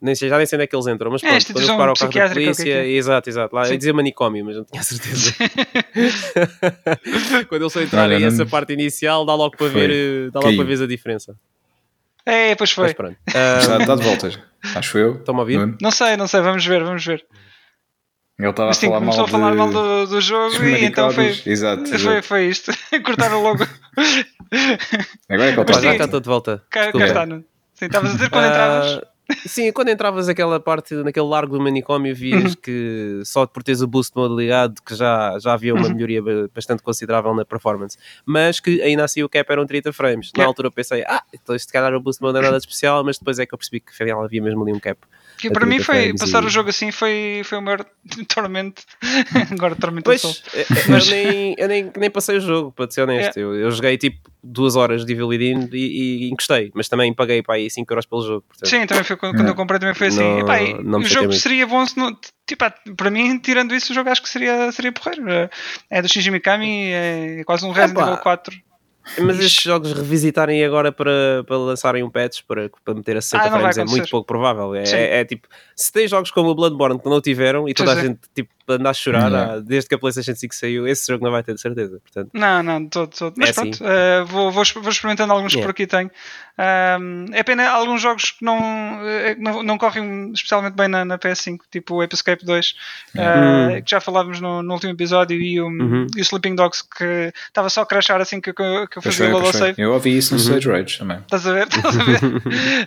Speaker 1: Nem sei, já nem sei onde é que eles entram, mas
Speaker 2: É,
Speaker 1: pronto,
Speaker 2: esta
Speaker 1: quando eles param o carro da
Speaker 2: é
Speaker 1: polícia,
Speaker 2: é?
Speaker 1: exato, exato, lá eu
Speaker 2: Sim.
Speaker 1: dizia manicômio, mas não tinha certeza. *laughs* quando eles estão a entrar essa parte inicial, dá logo para
Speaker 3: Foi.
Speaker 1: ver, dá logo
Speaker 3: Caiu.
Speaker 1: para ver a diferença.
Speaker 2: É, pois foi.
Speaker 1: Mas pronto.
Speaker 3: Está,
Speaker 1: Um,
Speaker 3: está de volta, acho eu.
Speaker 1: Estão-me a ouvir?
Speaker 3: Nuno.
Speaker 2: Não sei, não sei, vamos ver, vamos ver.
Speaker 3: Ele estava a
Speaker 2: Mas sim,
Speaker 3: falar
Speaker 2: começou
Speaker 3: mal
Speaker 2: a falar
Speaker 3: de...
Speaker 2: mal do, do jogo e então foi,
Speaker 3: manicômios. Exato,
Speaker 2: foi,
Speaker 3: exato.
Speaker 2: foi isto. *laughs* Cortaram logo.
Speaker 3: Agora é que ele
Speaker 1: Pá,
Speaker 3: está
Speaker 1: já
Speaker 3: de
Speaker 1: cá
Speaker 3: volta.
Speaker 1: estou de volta.
Speaker 2: Cá, cá está. não? Sim, estavas a dizer quando entravas.
Speaker 1: Sim, quando entravas aquela parte, naquele largo do manicômio, vias que só por teres o boost mode ligado, que já, já havia uma melhoria ba- bastante considerável na performance, mas que ainda assim o cap eram 30 frames. Na
Speaker 2: Yeah.
Speaker 1: altura eu pensei, ah, então se calhar o boost mode não é nada *coughs* especial, mas depois é que eu percebi que afinal havia mesmo ali um cap.
Speaker 2: Que para mim
Speaker 1: 30
Speaker 2: foi passar
Speaker 1: e-
Speaker 2: o jogo assim foi, foi o maior *laughs* tormento. Agora tormento
Speaker 1: Pois, eu, eu nem, eu nem, nem passei o jogo, para ser honesto. Eu, eu joguei tipo duas horas de Evil Within e, e encostei, mas também paguei para aí 5 euros pelo jogo. Portanto,
Speaker 2: Sim, também foi quando, quando eu comprei também foi assim.
Speaker 1: Não-
Speaker 2: Epá,
Speaker 1: não
Speaker 2: o jogo
Speaker 1: muito.
Speaker 2: seria bom se não. Tipo, para mim, tirando isso, o jogo acho que seria, seria porreiro. É- É do Shinji Mikami, é quase um Resident
Speaker 1: Epá.
Speaker 2: Evil 4.
Speaker 1: Mas estes jogos revisitarem agora para, para lançarem um patch para, para meter a 60
Speaker 2: Ah,
Speaker 1: frames é muito pouco provável. É,
Speaker 2: Sim.
Speaker 1: é, é tipo, se tem jogos como o Bloodborne que não tiveram e toda
Speaker 2: Pois
Speaker 1: a
Speaker 2: é.
Speaker 1: gente tipo, anda a chorar ah, desde que a PlayStation 5 saiu, esse jogo não vai ter de certeza. Portanto,
Speaker 2: Não, não, todo, todo. Mas
Speaker 1: É
Speaker 2: pronto,
Speaker 1: assim.
Speaker 2: eh, vou, vou, vou experimentando alguns que
Speaker 1: Yeah.
Speaker 2: por aqui tenho. Ahm, é pena alguns jogos que não, eh, não, não correm especialmente bem na, na PS5, tipo o Escape 2, eh, que já falávamos no, no último episódio, e o,
Speaker 1: Uhum.
Speaker 2: e o Sleeping Dogs, que estava só a crashar assim que, que, eu- que eu fazia o
Speaker 3: foi.
Speaker 2: save.
Speaker 3: Eu ouvi isso no
Speaker 1: Uhum.
Speaker 3: Stage Rage também.
Speaker 2: Estás a ver? *laughs* Estás a ver?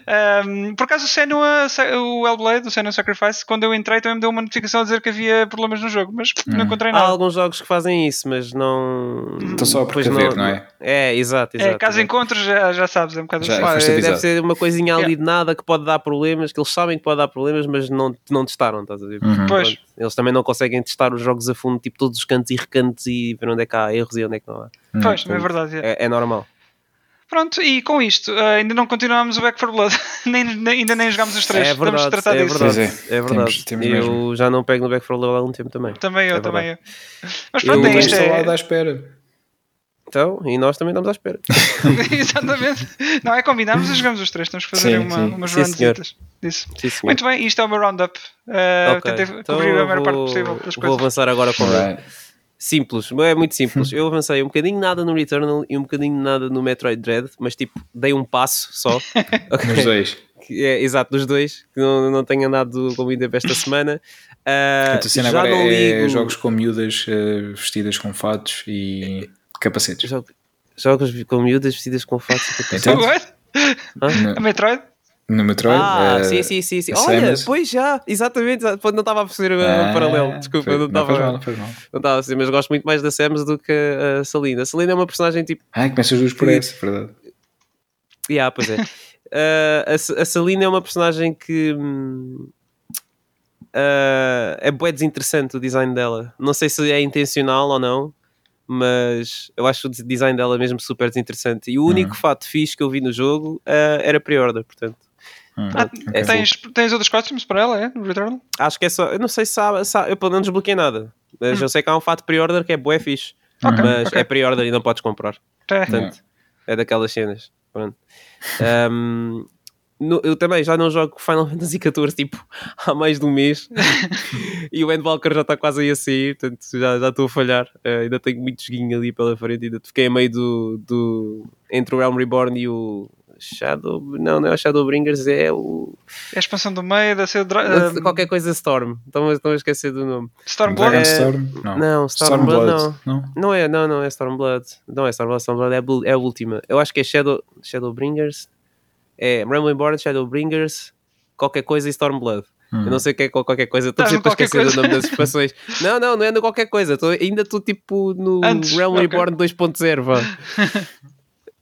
Speaker 2: Ahm, por acaso o Senua, o Hellblade, o Senua Sacrifice, quando eu entrei também me deu uma notificação a dizer que havia problemas no jogo, mas não
Speaker 3: Hum.
Speaker 2: encontrei
Speaker 1: há
Speaker 2: nada.
Speaker 1: alguns jogos que fazem isso, mas não.
Speaker 3: Estão só a precaver, não é?
Speaker 1: É, exato, exato.
Speaker 2: É, caso
Speaker 1: exato.
Speaker 2: encontres, já, já sabes, é um bocado
Speaker 3: Já-
Speaker 1: Pá,
Speaker 3: foste
Speaker 1: é,
Speaker 3: avisado.
Speaker 1: deve ser uma coisinha ali
Speaker 2: Yeah.
Speaker 1: de nada que pode dar problemas, que eles sabem que pode dar problemas, mas não, não testaram, estás a ver?
Speaker 3: Uhum.
Speaker 2: Pois.
Speaker 1: Eles também não conseguem testar os jogos a fundo, tipo todos os cantos e recantos e ver onde é que há erros e onde é que não há.
Speaker 3: Hum,
Speaker 2: Pois, é
Speaker 3: portanto,
Speaker 2: verdade. é.
Speaker 1: É, é normal.
Speaker 2: Pronto, e com isto, eh, ainda não continuamos o Back for Blood, *laughs* nem, nem- ainda nem jogámos os três.
Speaker 1: É verdade,
Speaker 2: tratar
Speaker 1: é
Speaker 2: disso.
Speaker 1: verdade.
Speaker 3: É,
Speaker 1: é verdade.
Speaker 3: temos- temos
Speaker 1: eu
Speaker 3: mesmo.
Speaker 1: já não pego no Back for Blood há algum tempo também.
Speaker 2: Também eu,
Speaker 1: É
Speaker 2: também eu. Mas
Speaker 1: Eu
Speaker 2: pronto,
Speaker 1: tenho
Speaker 2: é
Speaker 3: Estou
Speaker 2: isto.
Speaker 3: instalado à
Speaker 2: É,
Speaker 3: espera.
Speaker 1: Então, e nós também estamos à espera. *laughs*
Speaker 2: Exatamente. Não é combinamos e jogamos os três. Temos que fazer
Speaker 3: Sim,
Speaker 2: uma,
Speaker 3: sim.
Speaker 2: umas
Speaker 1: Sim, senhor.
Speaker 2: runzitas disso.
Speaker 1: Sim, senhor.
Speaker 2: Muito bem, isto é o meu roundup. Uh,
Speaker 1: Ok,
Speaker 2: Tentei
Speaker 1: então
Speaker 2: cobrir a maior parte
Speaker 1: vou-
Speaker 2: possível das
Speaker 1: Vou
Speaker 2: coisas.
Speaker 1: avançar agora com
Speaker 3: Alright.
Speaker 1: Simples, é muito simples. *laughs* Eu avancei um bocadinho nada no Returnal e um bocadinho nada no Metroid Dread, mas tipo, dei um passo só. Ok? *laughs*
Speaker 3: Nos dois.
Speaker 1: Que é, exato, dos dois, que não, não tenho andado com tempo esta semana. Ah,
Speaker 3: A tua cena
Speaker 1: já
Speaker 3: agora
Speaker 1: não
Speaker 3: é
Speaker 1: ligo-
Speaker 3: jogos com miúdas eh, vestidas com fatos e capacetes.
Speaker 1: Jogo- Jogos com miúdas vestidas com fatos. e capacetes.
Speaker 3: Então,
Speaker 2: What? A
Speaker 3: no,
Speaker 2: Metroid?
Speaker 3: no Metroid.
Speaker 1: Ah,
Speaker 3: eh,
Speaker 1: sim, sim, sim. sim. Olha,
Speaker 3: Samus.
Speaker 1: pois já, exatamente. exa- Não estava a perceber o
Speaker 3: ah,
Speaker 1: paralelo. Desculpa,
Speaker 3: foi-
Speaker 1: não
Speaker 3: não faz mal,
Speaker 1: estava
Speaker 3: não mal.
Speaker 1: não estava a perceber, mas gosto muito mais da Samus do que a Salina. A Salina é uma personagem tipo.
Speaker 3: Ah, começa as duas por essa, verdade.
Speaker 1: Yeah, pois é. Uh, *laughs* a, a Salina é uma personagem que hum, uh, é bué desinteressante o design dela. Não sei se é intencional ou não, mas eu acho o de- design dela mesmo super desinteressante. E o único fato fixe que eu vi no jogo uh, era pre-order, portanto.
Speaker 3: Hum,
Speaker 2: Ah,
Speaker 3: ok.
Speaker 2: tens, tens outros costumes para ela, é? No Returnal?
Speaker 1: Acho que é só. Eu não sei se sabe, sabe- eu pelo menos desbloqueei nada. Mas eu sei que há um fato pre-order que é bué fixe.
Speaker 2: Ok,
Speaker 1: mas
Speaker 2: ok.
Speaker 1: é pre-order e não podes comprar.
Speaker 2: É.
Speaker 1: Portanto, é daquelas cenas. Pronto. *laughs* Um, no- eu também já não jogo Final *laughs* Fantasy XIV tipo há mais de um mês *laughs* e o Endwalker já está quase aí a sair, portanto já já estou a falhar. Uh, ainda tenho muito joguinho ali pela frente. Ainda fiquei a meio do, do entre o Realm Reborn e o Shadow. Não, não é o Shadowbringers, é o.
Speaker 2: É a expansão do meio, da ser um,
Speaker 1: qualquer coisa Storm. Estão, estão a esquecer do nome.
Speaker 2: Stormblood.
Speaker 1: É-
Speaker 3: Storm? Não.
Speaker 1: Não, Stormblood não.
Speaker 3: não.
Speaker 1: Não é, não, não é Stormblood. Não é Stormblood, Stormblood é, é a última. Eu acho que é Shadow, Shadowbringers. É Realm Reborn, Shadowbringers, qualquer coisa e Stormblood. Eu não sei o que é qual- qualquer coisa, estou
Speaker 2: no
Speaker 1: sempre a esquecer
Speaker 2: coisa.
Speaker 1: o nome das expansões. *laughs* não, não, não é no qualquer coisa. Tô- ainda estou tipo no
Speaker 2: Antes,
Speaker 1: Realm
Speaker 2: ok.
Speaker 1: Reborn 2.0. vá. *laughs*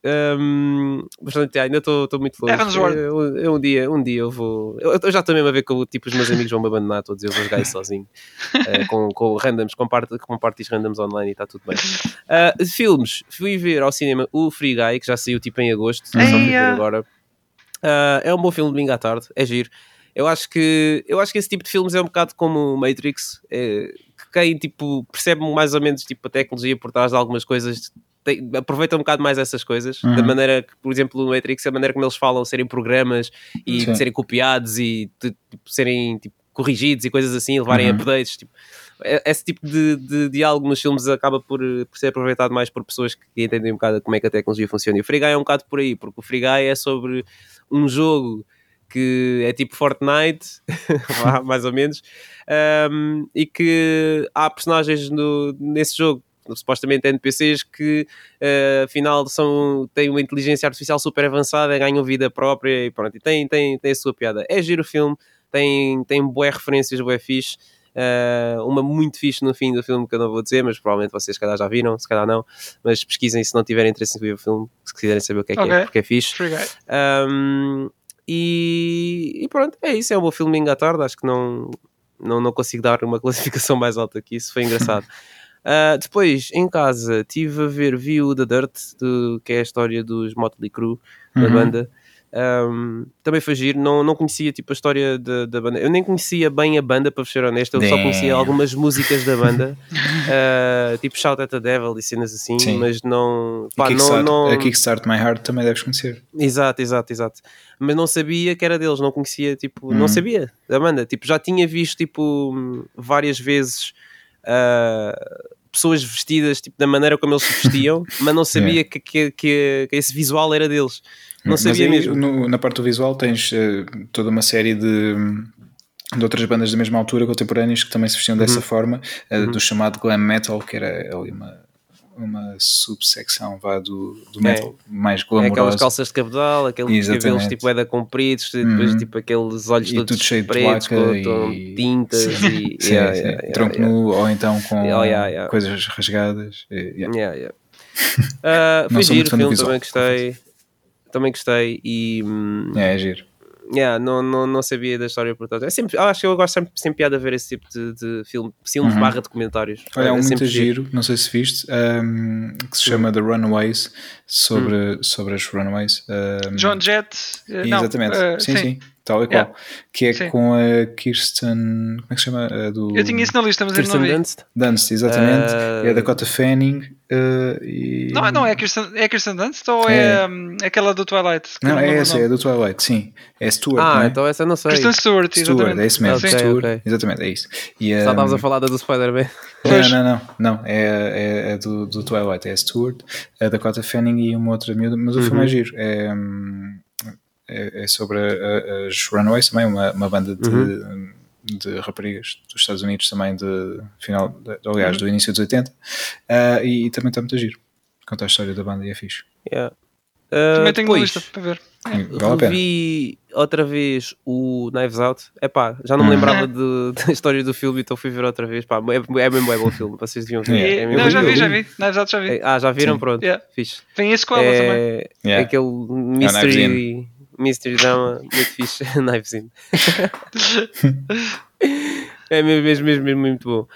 Speaker 1: Hum, portanto, ainda estou muito longe. Eu, eu um, dia, um dia eu vou. Eu, eu já estou mesmo a ver que tipo, os meus amigos vão me abandonar todos. Eu vou jogar isso sozinho *laughs* eh, com, com randoms, com, part, com parties randoms online e está tudo bem. De filmes, fui ver ao cinema o Free Guy, que já saiu tipo em agosto, só
Speaker 2: Eia.
Speaker 1: agora. Ah, é um bom filme de domingo à tarde, é giro. Eu acho que eu acho que esse tipo de filmes é um bocado como o Matrix, é, que quem tipo, percebe mais ou menos tipo, a tecnologia por trás de algumas coisas tem- aproveita um bocado mais essas coisas, da
Speaker 3: Uhum.
Speaker 1: maneira que, por exemplo, no Matrix, a maneira como eles falam serem programas e
Speaker 3: Sim.
Speaker 1: serem copiados e tipo, serem tipo, corrigidos e coisas assim, levarem
Speaker 3: Uhum.
Speaker 1: updates. Tipo, é- esse tipo de, de diálogo nos filmes acaba por, por ser aproveitado mais por pessoas que entendem um bocado como é que a tecnologia funciona. E o Free Guy é um bocado por aí, porque o Free Guy é sobre um jogo que é tipo Fortnite, *laughs* *laughs* mais ou menos, um, e que há personagens no, nesse jogo, supostamente NPCs, que uh, afinal são, têm uma inteligência artificial super avançada, ganham vida própria e pronto, e tem, tem, tem a sua piada. É giro o filme, tem, tem boé referências, boé fixe. Uh, uma muito fixe no fim do filme que eu não vou dizer, mas provavelmente vocês se calhar já viram, se calhar não, mas pesquisem se não tiverem interesse em ver o filme, se quiserem saber o que é que
Speaker 2: Ok.
Speaker 1: é, porque é fixe. Um, e, e pronto, é isso. É um bom filme à tarde. Acho que não, não, não consigo dar uma *laughs* classificação mais alta que isso. Foi engraçado. Uh, *laughs* depois, em casa, estive a ver View the Dirt, do- que é a história dos Motley Crue, da
Speaker 3: Uhum.
Speaker 1: banda. Um, também foi giro, não, não conhecia tipo, a história da, da banda. Eu nem conhecia bem a banda, para ser honesto. Eu só
Speaker 3: Damn.
Speaker 1: conhecia algumas músicas da banda, uh, *laughs* tipo Shout at the Devil e cenas assim,
Speaker 3: Sim.
Speaker 1: mas não. Pá, não,
Speaker 3: Kickstart,
Speaker 1: não...
Speaker 3: a Kickstart My Heart também deves conhecer.
Speaker 1: Exato, exato, exato. Mas não sabia que era deles, não conhecia, tipo, não
Speaker 3: Uhum.
Speaker 1: sabia da banda. Tipo, já tinha visto, tipo, hum, várias vezes ah, pessoas vestidas, tipo, da maneira como eles se vestiam, mas não *laughs* sabia que, que, que, que esse visual era deles. Não
Speaker 3: Mas
Speaker 1: sabia
Speaker 3: aí,
Speaker 1: mesmo.
Speaker 3: no- na parte do visual tens eh, toda uma série de, de outras bandas da mesma altura, contemporâneas, que também se vestiam
Speaker 1: Uhum.
Speaker 3: dessa forma, eh, do chamado glam metal, que era ali uma, uma subsecção vá, do, do metal mais
Speaker 1: É aquelas
Speaker 3: glamourosa.
Speaker 1: calças de cabedal, aqueles
Speaker 3: Exatamente.
Speaker 1: cabelos tipo é da compridos, e depois
Speaker 3: Uhum.
Speaker 1: tipo aqueles olhos
Speaker 3: E
Speaker 1: todos
Speaker 3: tudo cheio de
Speaker 1: pretos
Speaker 3: placa
Speaker 1: com,
Speaker 3: e-
Speaker 1: tintas
Speaker 3: Sim,
Speaker 1: e *laughs*
Speaker 3: sim,
Speaker 1: yeah,
Speaker 3: sim.
Speaker 1: yeah,
Speaker 3: tronco
Speaker 1: yeah.
Speaker 3: nu ou então com coisas rasgadas. eh, *laughs* Não
Speaker 1: foi giro o filme, também gostei. Também gostei e hum,
Speaker 3: É, é giro.
Speaker 1: Yeah, não, não, não sabia da história por trás. É sempre, acho que eu gosto sempre, sempre piada a ver esse tipo de, de filme, filmes
Speaker 3: Uhum.
Speaker 1: barra documentários.
Speaker 3: Olha,
Speaker 1: é
Speaker 3: um muito giro, não sei se viste, um, que se chama The Runaways, sobre, sobre as Runaways. um,
Speaker 2: John Jett. eh, não,
Speaker 3: Exatamente,
Speaker 2: eh,
Speaker 3: sim, sim. Tal e qual.
Speaker 2: Yeah.
Speaker 3: Que é
Speaker 2: Sim.
Speaker 3: com a Kirsten. Como é que se chama? A do...
Speaker 2: Eu tinha isso na lista, mas eu não
Speaker 1: Kirsten
Speaker 2: vi.
Speaker 1: Dunst?
Speaker 3: Dunst, exatamente.
Speaker 1: Ah.
Speaker 3: É a Dakota Fanning. eh, e...
Speaker 2: Não, não é a Kirsten, é a Kirsten Dunst ou é,
Speaker 3: É.
Speaker 2: hum, aquela do Twilight?
Speaker 3: Não, é essa, é a do Twilight, sim. É Stewart.
Speaker 1: Ah,
Speaker 3: não é?
Speaker 1: então essa eu não sei.
Speaker 2: Kristen Stewart,
Speaker 3: Stewart,
Speaker 2: exatamente.
Speaker 3: é isso mesmo.
Speaker 1: Ok,
Speaker 3: Stewart,
Speaker 1: ok.
Speaker 3: exatamente, é isso. E,
Speaker 1: Já
Speaker 3: um,
Speaker 1: estavas a falar da do Spider-Man.
Speaker 3: Não, não, não, não. É, é, é do, do Twilight, é a Stewart, a Dakota Fanning e uma outra miúda, mas o
Speaker 1: Uhum.
Speaker 3: filme é giro. É, hum, é, é sobre a- a- as Runaways também, uma, uma banda de,
Speaker 1: Uhum.
Speaker 3: de raparigas dos Estados Unidos também, de final, de, aliás,
Speaker 1: Uhum.
Speaker 3: do início dos 80, ah, e, também está muito giro. Conta a história da banda e é fixe.
Speaker 1: Yeah. Ah,
Speaker 2: Também tenho uma lista para ver.
Speaker 3: Vale a pena.
Speaker 1: revi outra vez o Knives Out. Epá, já não me
Speaker 3: Hum.
Speaker 1: lembrava de- *laughs* da história do filme, então fui ver outra vez. Pá, é, é mesmo é bom filme, vocês deviam ver.
Speaker 3: Yeah.
Speaker 1: É
Speaker 2: E- não, já vi, já vi. Knives Out já vi.
Speaker 1: É, Ah, já viram?
Speaker 3: Sim.
Speaker 1: Pronto,
Speaker 2: Yeah.
Speaker 1: fixe.
Speaker 2: Vem esse com ela também.
Speaker 1: É,
Speaker 3: Yeah.
Speaker 1: aquele
Speaker 3: Knives
Speaker 1: mystery, mystery drama muito fixe. *laughs* Knives In. é mesmo, mesmo, mesmo, mesmo muito bom.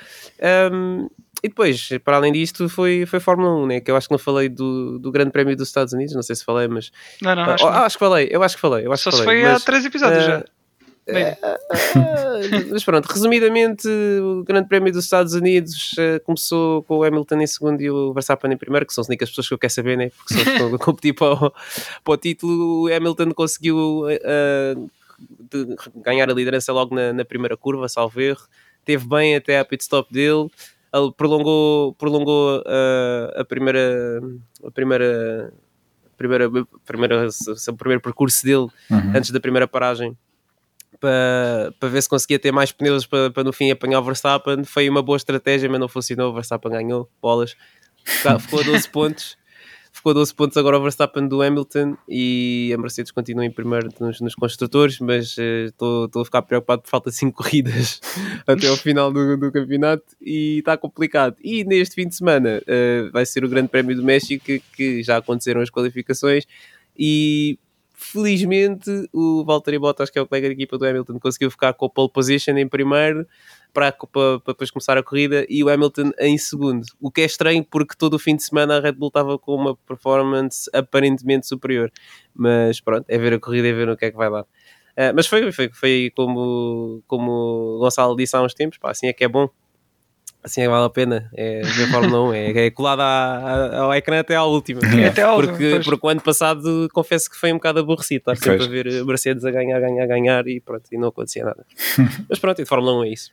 Speaker 1: Um, e depois, para além disto, foi, foi Fórmula 1, né? que eu acho que não falei do, do Grande Prémio dos Estados Unidos, não sei se falei, mas.
Speaker 2: Não, não,
Speaker 1: Ah,
Speaker 2: acho que
Speaker 1: ah, acho que falei, eu acho que falei. Eu acho
Speaker 2: Só
Speaker 1: que
Speaker 2: se
Speaker 1: falei,
Speaker 2: foi há
Speaker 1: mas-
Speaker 2: três episódios já.
Speaker 1: Ah,
Speaker 2: Bem,
Speaker 1: Ah, mas pronto, resumidamente, o Grande Prémio dos Estados Unidos eh, começou com o Hamilton em segundo e o Verstappen em primeiro, que são as únicas pessoas que eu quero saber, né? porque são as que estão a *laughs* competir para o, para o título. O Hamilton conseguiu de- ganhar a liderança logo na, na primeira curva, salvo erro. Teve bem até a pit stop dele. Ele prolongou, prolongou eh, a primeira. A primeira primeira, primeira, o primeiro percurso dele
Speaker 3: Uhum.
Speaker 1: antes da primeira paragem para, para ver se conseguia ter mais pneus para, para no fim apanhar o Verstappen. Foi uma boa estratégia, mas não funcionou. O Verstappen ganhou bolas, ficou a 12 pontos. *laughs* Ficou a 12 pontos agora o Verstappen do Hamilton e a Mercedes continua em primeiro nos, nos construtores, mas estou estou a ficar preocupado por falta de 5 *laughs* corridas até ao final do, do campeonato e está complicado. E neste fim de semana eh, vai ser o Grande Prémio do México, que, que já aconteceram as qualificações e felizmente o Valtteri Bottas, que é o colega de equipa do Hamilton, conseguiu ficar com a pole position em primeiro para, para, para depois começar a corrida e o Hamilton em segundo. O que é estranho porque todo o fim de semana a Red Bull estava com uma performance aparentemente superior. Mas pronto, é ver a corrida e ver o que é que vai dar. Ah, mas foi, foi, foi como, como o Gonçalo disse há uns tempos, pá, assim é que é bom. Assim é que vale a pena é ver Fórmula 1, é, é colado à- à- ao ecrã até à última.
Speaker 3: Yeah.
Speaker 2: Até ao último,
Speaker 1: Porque,
Speaker 2: pois.
Speaker 1: porque o ano passado confesso que foi um bocado aborrecido estar sempre a ver a Mercedes a ganhar, ganhar, ganhar e pronto, e não acontecia nada. *laughs* Mas pronto, e de Fórmula 1 é isso.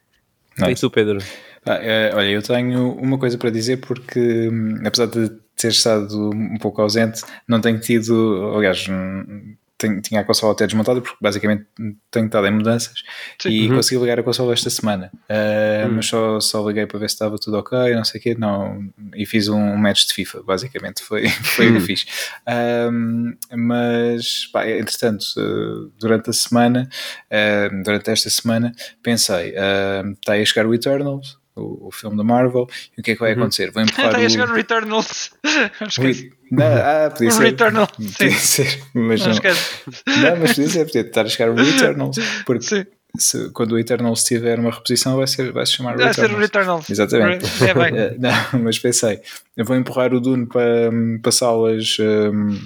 Speaker 3: Nice.
Speaker 1: E tu, Pedro?
Speaker 3: Ah, é, olha, eu tenho uma coisa para dizer porque, hum, apesar de ter estado um pouco ausente, não tenho tido, aliás, hum, tenho- tinha a consola até desmontada porque basicamente tenho estado em mudanças
Speaker 2: Sim.
Speaker 3: e
Speaker 1: Uhum.
Speaker 3: consegui ligar a consola esta semana. Ah,
Speaker 1: Uhum.
Speaker 3: Mas só, só liguei para ver se estava tudo ok, não sei o quê, não, e fiz um match de FIFA, basicamente, foi, *laughs* foi o que eu fiz. Ahm, mas, pá, entretanto, eh, durante a semana, eh, durante esta semana, pensei, ah, está aí a chegar o Eternals, o, o filme da Marvel, e o que é que vai
Speaker 1: Uhum.
Speaker 3: acontecer? Vou *laughs* empurrar
Speaker 2: Está a chegar o Returnals. *laughs* Não
Speaker 3: o- Não, ah, podia *laughs* ser.
Speaker 2: Returnal,
Speaker 3: Podia ser, mas
Speaker 2: Não
Speaker 3: não.
Speaker 2: esquece.
Speaker 3: Não, mas podia ser, podia estar a chegar o Eternals, porque
Speaker 2: Sim.
Speaker 3: se- quando o Eternals tiver uma reposição vai, ser, vai se chamar
Speaker 2: Deve ser o
Speaker 3: Returnals.
Speaker 2: Returnals.
Speaker 3: Exatamente.
Speaker 2: É bem.
Speaker 3: Não, mas pensei, eu vou empurrar o Dune para, para salas hum,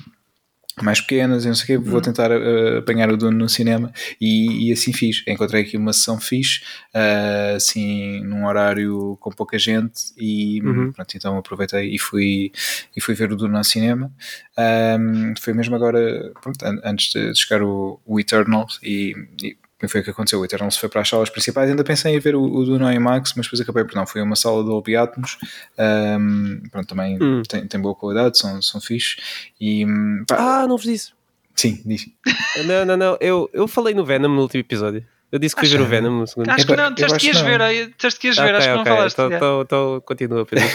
Speaker 3: mais pequenas e não sei o quê, vou tentar eh, apanhar o Dune no cinema e, e assim fiz. Encontrei aqui uma sessão fixe, eh, assim, num horário com pouca gente e
Speaker 1: Uhum.
Speaker 3: pronto, então aproveitei e fui, e fui ver o Dune no cinema. Ahm, foi mesmo agora, pronto, an- antes de chegar o, o Eternals e, e foi o que aconteceu. O Eternals foi para as salas principais. Ainda pensei em ir ver o, o Dune IMAX, mas depois acabei por não. Foi uma sala de Dolby Atmos. Ahm, pronto, também
Speaker 1: Hum.
Speaker 3: tem, tem boa qualidade, são, são fixe. E hum, pá,
Speaker 1: Ah, não vos disse.
Speaker 3: sim, diz.
Speaker 1: Não, não, não. Eu, eu falei no Venom no último episódio. Eu disse que fui ver o
Speaker 3: Acho-
Speaker 1: Venom no segundo.
Speaker 2: Acho que não,
Speaker 3: eu
Speaker 2: disseste
Speaker 3: acho
Speaker 2: que ias
Speaker 3: que
Speaker 2: ver, disseste que ias ver, acho que não falaste.
Speaker 1: Então, então, então continua, *laughs* Pedro.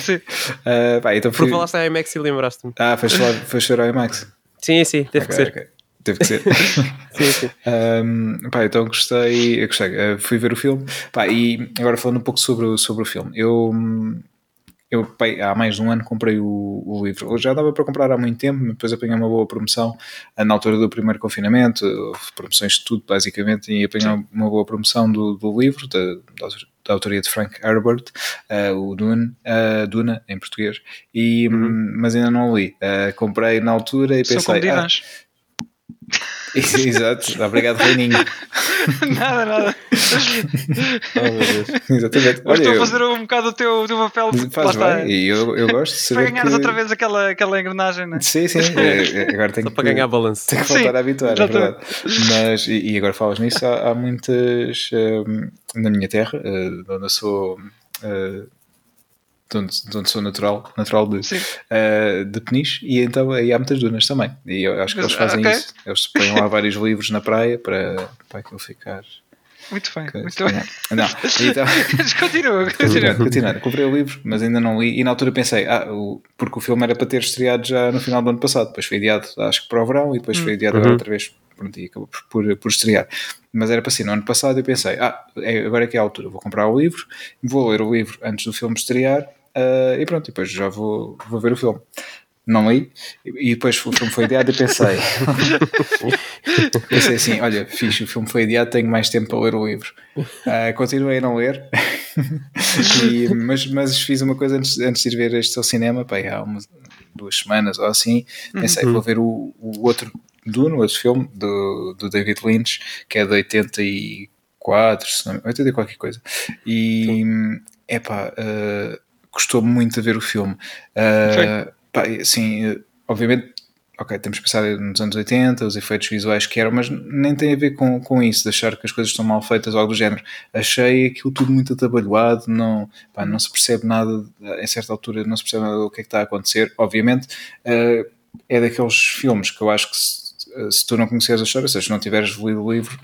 Speaker 2: Sim.
Speaker 3: Ah, pá, então
Speaker 1: Porque falaste a IMAX e lembraste-me.
Speaker 3: Ah, foste foste ver ao IMAX.
Speaker 1: Sim, sim, teve que
Speaker 3: Ok,
Speaker 1: ser.
Speaker 3: Teve que ser. *laughs*
Speaker 1: Sim, sim.
Speaker 3: Um, pá, então gostei, gostei, uh, fui ver o filme pá, e agora falando um pouco sobre, o- sobre o filme, eu, eu há mais de um ano comprei o, o livro, eu já dava para comprar há muito tempo, mas depois apanhei uma boa promoção uh, na altura do primeiro confinamento, promoções de tudo basicamente, e apanhei uma boa promoção do, do livro, da, da autor- da autoria de Frank Herbert, uh, o Dune, uh, Duna em português, e, hum, mas ainda não li. Uh, comprei na altura e
Speaker 2: São
Speaker 3: pensei, ah. *laughs* Exato, obrigado, Reininho. *laughs*
Speaker 2: nada, nada.
Speaker 1: Oh.
Speaker 3: Exatamente.
Speaker 2: Mas estou a
Speaker 3: eu-
Speaker 2: fazer um bocado o teu, o teu papel.
Speaker 3: faz bem, e eu, eu gosto de
Speaker 2: Para
Speaker 3: saber
Speaker 2: ganhares
Speaker 3: que...
Speaker 2: outra vez aquela, aquela engrenagem, né?
Speaker 3: Sim, sim, *laughs* é, é, agora tenho
Speaker 1: Só
Speaker 3: que,
Speaker 1: para ganhar balanço.
Speaker 3: tenho que
Speaker 2: Sim,
Speaker 3: voltar a habituar, é verdade. Mas, e, agora falas nisso, há, há muitas, hum, na minha terra, de onde eu sou, eh, de onde, de onde sou natural, natural de, eh, de Peniche, e então aí há muitas dunas também. E eu acho que
Speaker 2: Mas,
Speaker 3: eles fazem
Speaker 2: ok.
Speaker 3: isso. Eles põem lá *laughs* vários livros na praia para, para aquilo ficar.
Speaker 2: Muito bem,
Speaker 3: coisa.
Speaker 2: muito bem.
Speaker 3: Não, então, *laughs*
Speaker 2: Mas continua, continua.
Speaker 3: continuando. Comprei o livro, mas ainda não li. E na altura pensei, ah, o- porque o filme era para ter estreado já no final do ano passado. Depois foi adiado, acho que para o verão, e depois foi adiado agora
Speaker 1: Uhum.
Speaker 3: outra vez. Pronto, e acabou por, por, por estrear. Mas era para ser no ano passado. Eu pensei, ah, é, agora é que é a altura. Vou comprar o livro, vou ler o livro antes do filme estrear. Ah, e pronto, e depois já vou, vou ver o filme. Não li, e depois o filme foi adiado e pensei. *laughs* pensei assim: olha, fixe, o filme foi adiado, tenho mais tempo para ler o livro. Ah, continuei a não ler, *laughs* E- mas, mas fiz uma coisa antes, antes de ir ver este ao cinema, pá, há umas duas semanas ou assim. Pensei, vou ver o, o outro Dune, o outro filme do, do David Lynch, que é de 84, se não, 80 e qualquer coisa. E é pá, gostou muito de ver o filme. Pá, assim, obviamente ok, temos que pensar nos anos 80, os efeitos visuais que eram, mas nem tem a ver com, com isso, de achar que as coisas estão mal feitas ou algo do género. Achei aquilo tudo muito atabalhoado, não, pá, não se percebe nada, em certa altura não se percebe nada do que é que está a acontecer. Obviamente, eh, é daqueles filmes que eu acho que se, se tu não conheceres a história, se não tiveres lido o livro,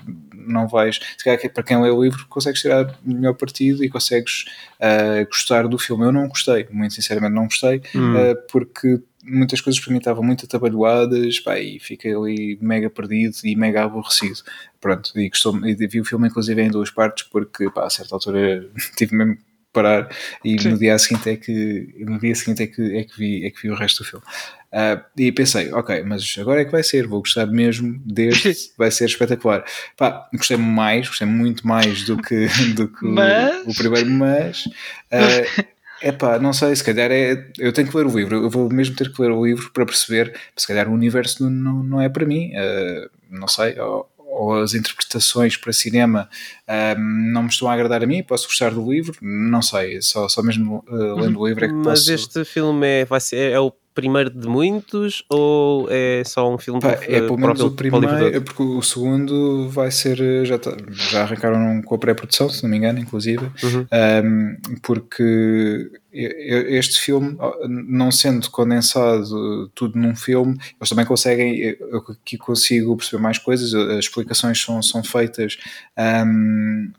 Speaker 3: não vais. Se calhar, para quem lê o livro, consegues tirar o melhor partido e consegues eh, gostar do filme. Eu não gostei, muito sinceramente, não gostei, eh, porque muitas coisas para mim estavam muito atabalhoadas pá, e fiquei ali mega perdido e mega aborrecido. Pronto, e, gostou, e vi o filme inclusive em duas partes porque pá, a certa altura *laughs* tive mesmo parar e
Speaker 2: Sim.
Speaker 3: no dia seguinte é que no dia seguinte é que, é que, vi, é que vi o resto do filme. Ah, e pensei, ok, mas agora é que vai ser, vou gostar mesmo deste, *laughs* vai ser espetacular. Pá, gostei mais, gostei muito mais do que, do que o-
Speaker 2: Mas-
Speaker 3: o, primeiro, mas *laughs* é pá, não sei, se calhar é. Eu tenho que ler o livro, eu vou mesmo ter que ler o livro para perceber, se calhar o universo não, não, é para mim, ah, não sei, ou, ou as interpretações para cinema ah, não me estão a agradar a mim, posso gostar do livro, não sei, só, só mesmo ah, lendo o livro é que
Speaker 1: Mas
Speaker 3: posso.
Speaker 1: este filme é, vai ser, é o primeiro de muitos ou é só um filme
Speaker 3: Pá, é pelo menos o primeiro,
Speaker 1: todo?
Speaker 3: porque o segundo vai ser. Já, tá- já arrancaram com a pré-produção, se não me engano, inclusive,
Speaker 1: Uhum.
Speaker 3: um, porque este filme, não sendo condensado tudo num filme, eles também conseguem. Eu aqui consigo perceber mais coisas, as explicações são, são feitas. um,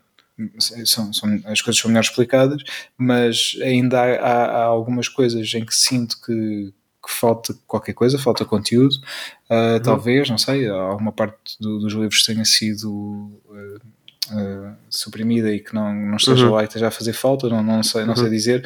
Speaker 3: são, são- as coisas são melhor explicadas, mas ainda há, há- há algumas coisas em que sinto que, que falta qualquer coisa, falta conteúdo, uh, talvez, não sei, alguma parte do- dos livros tenha sido uh, uh, suprimida e que não, não esteja
Speaker 1: Uhum.
Speaker 3: lá e esteja a fazer falta, não, não, sei, não sei dizer.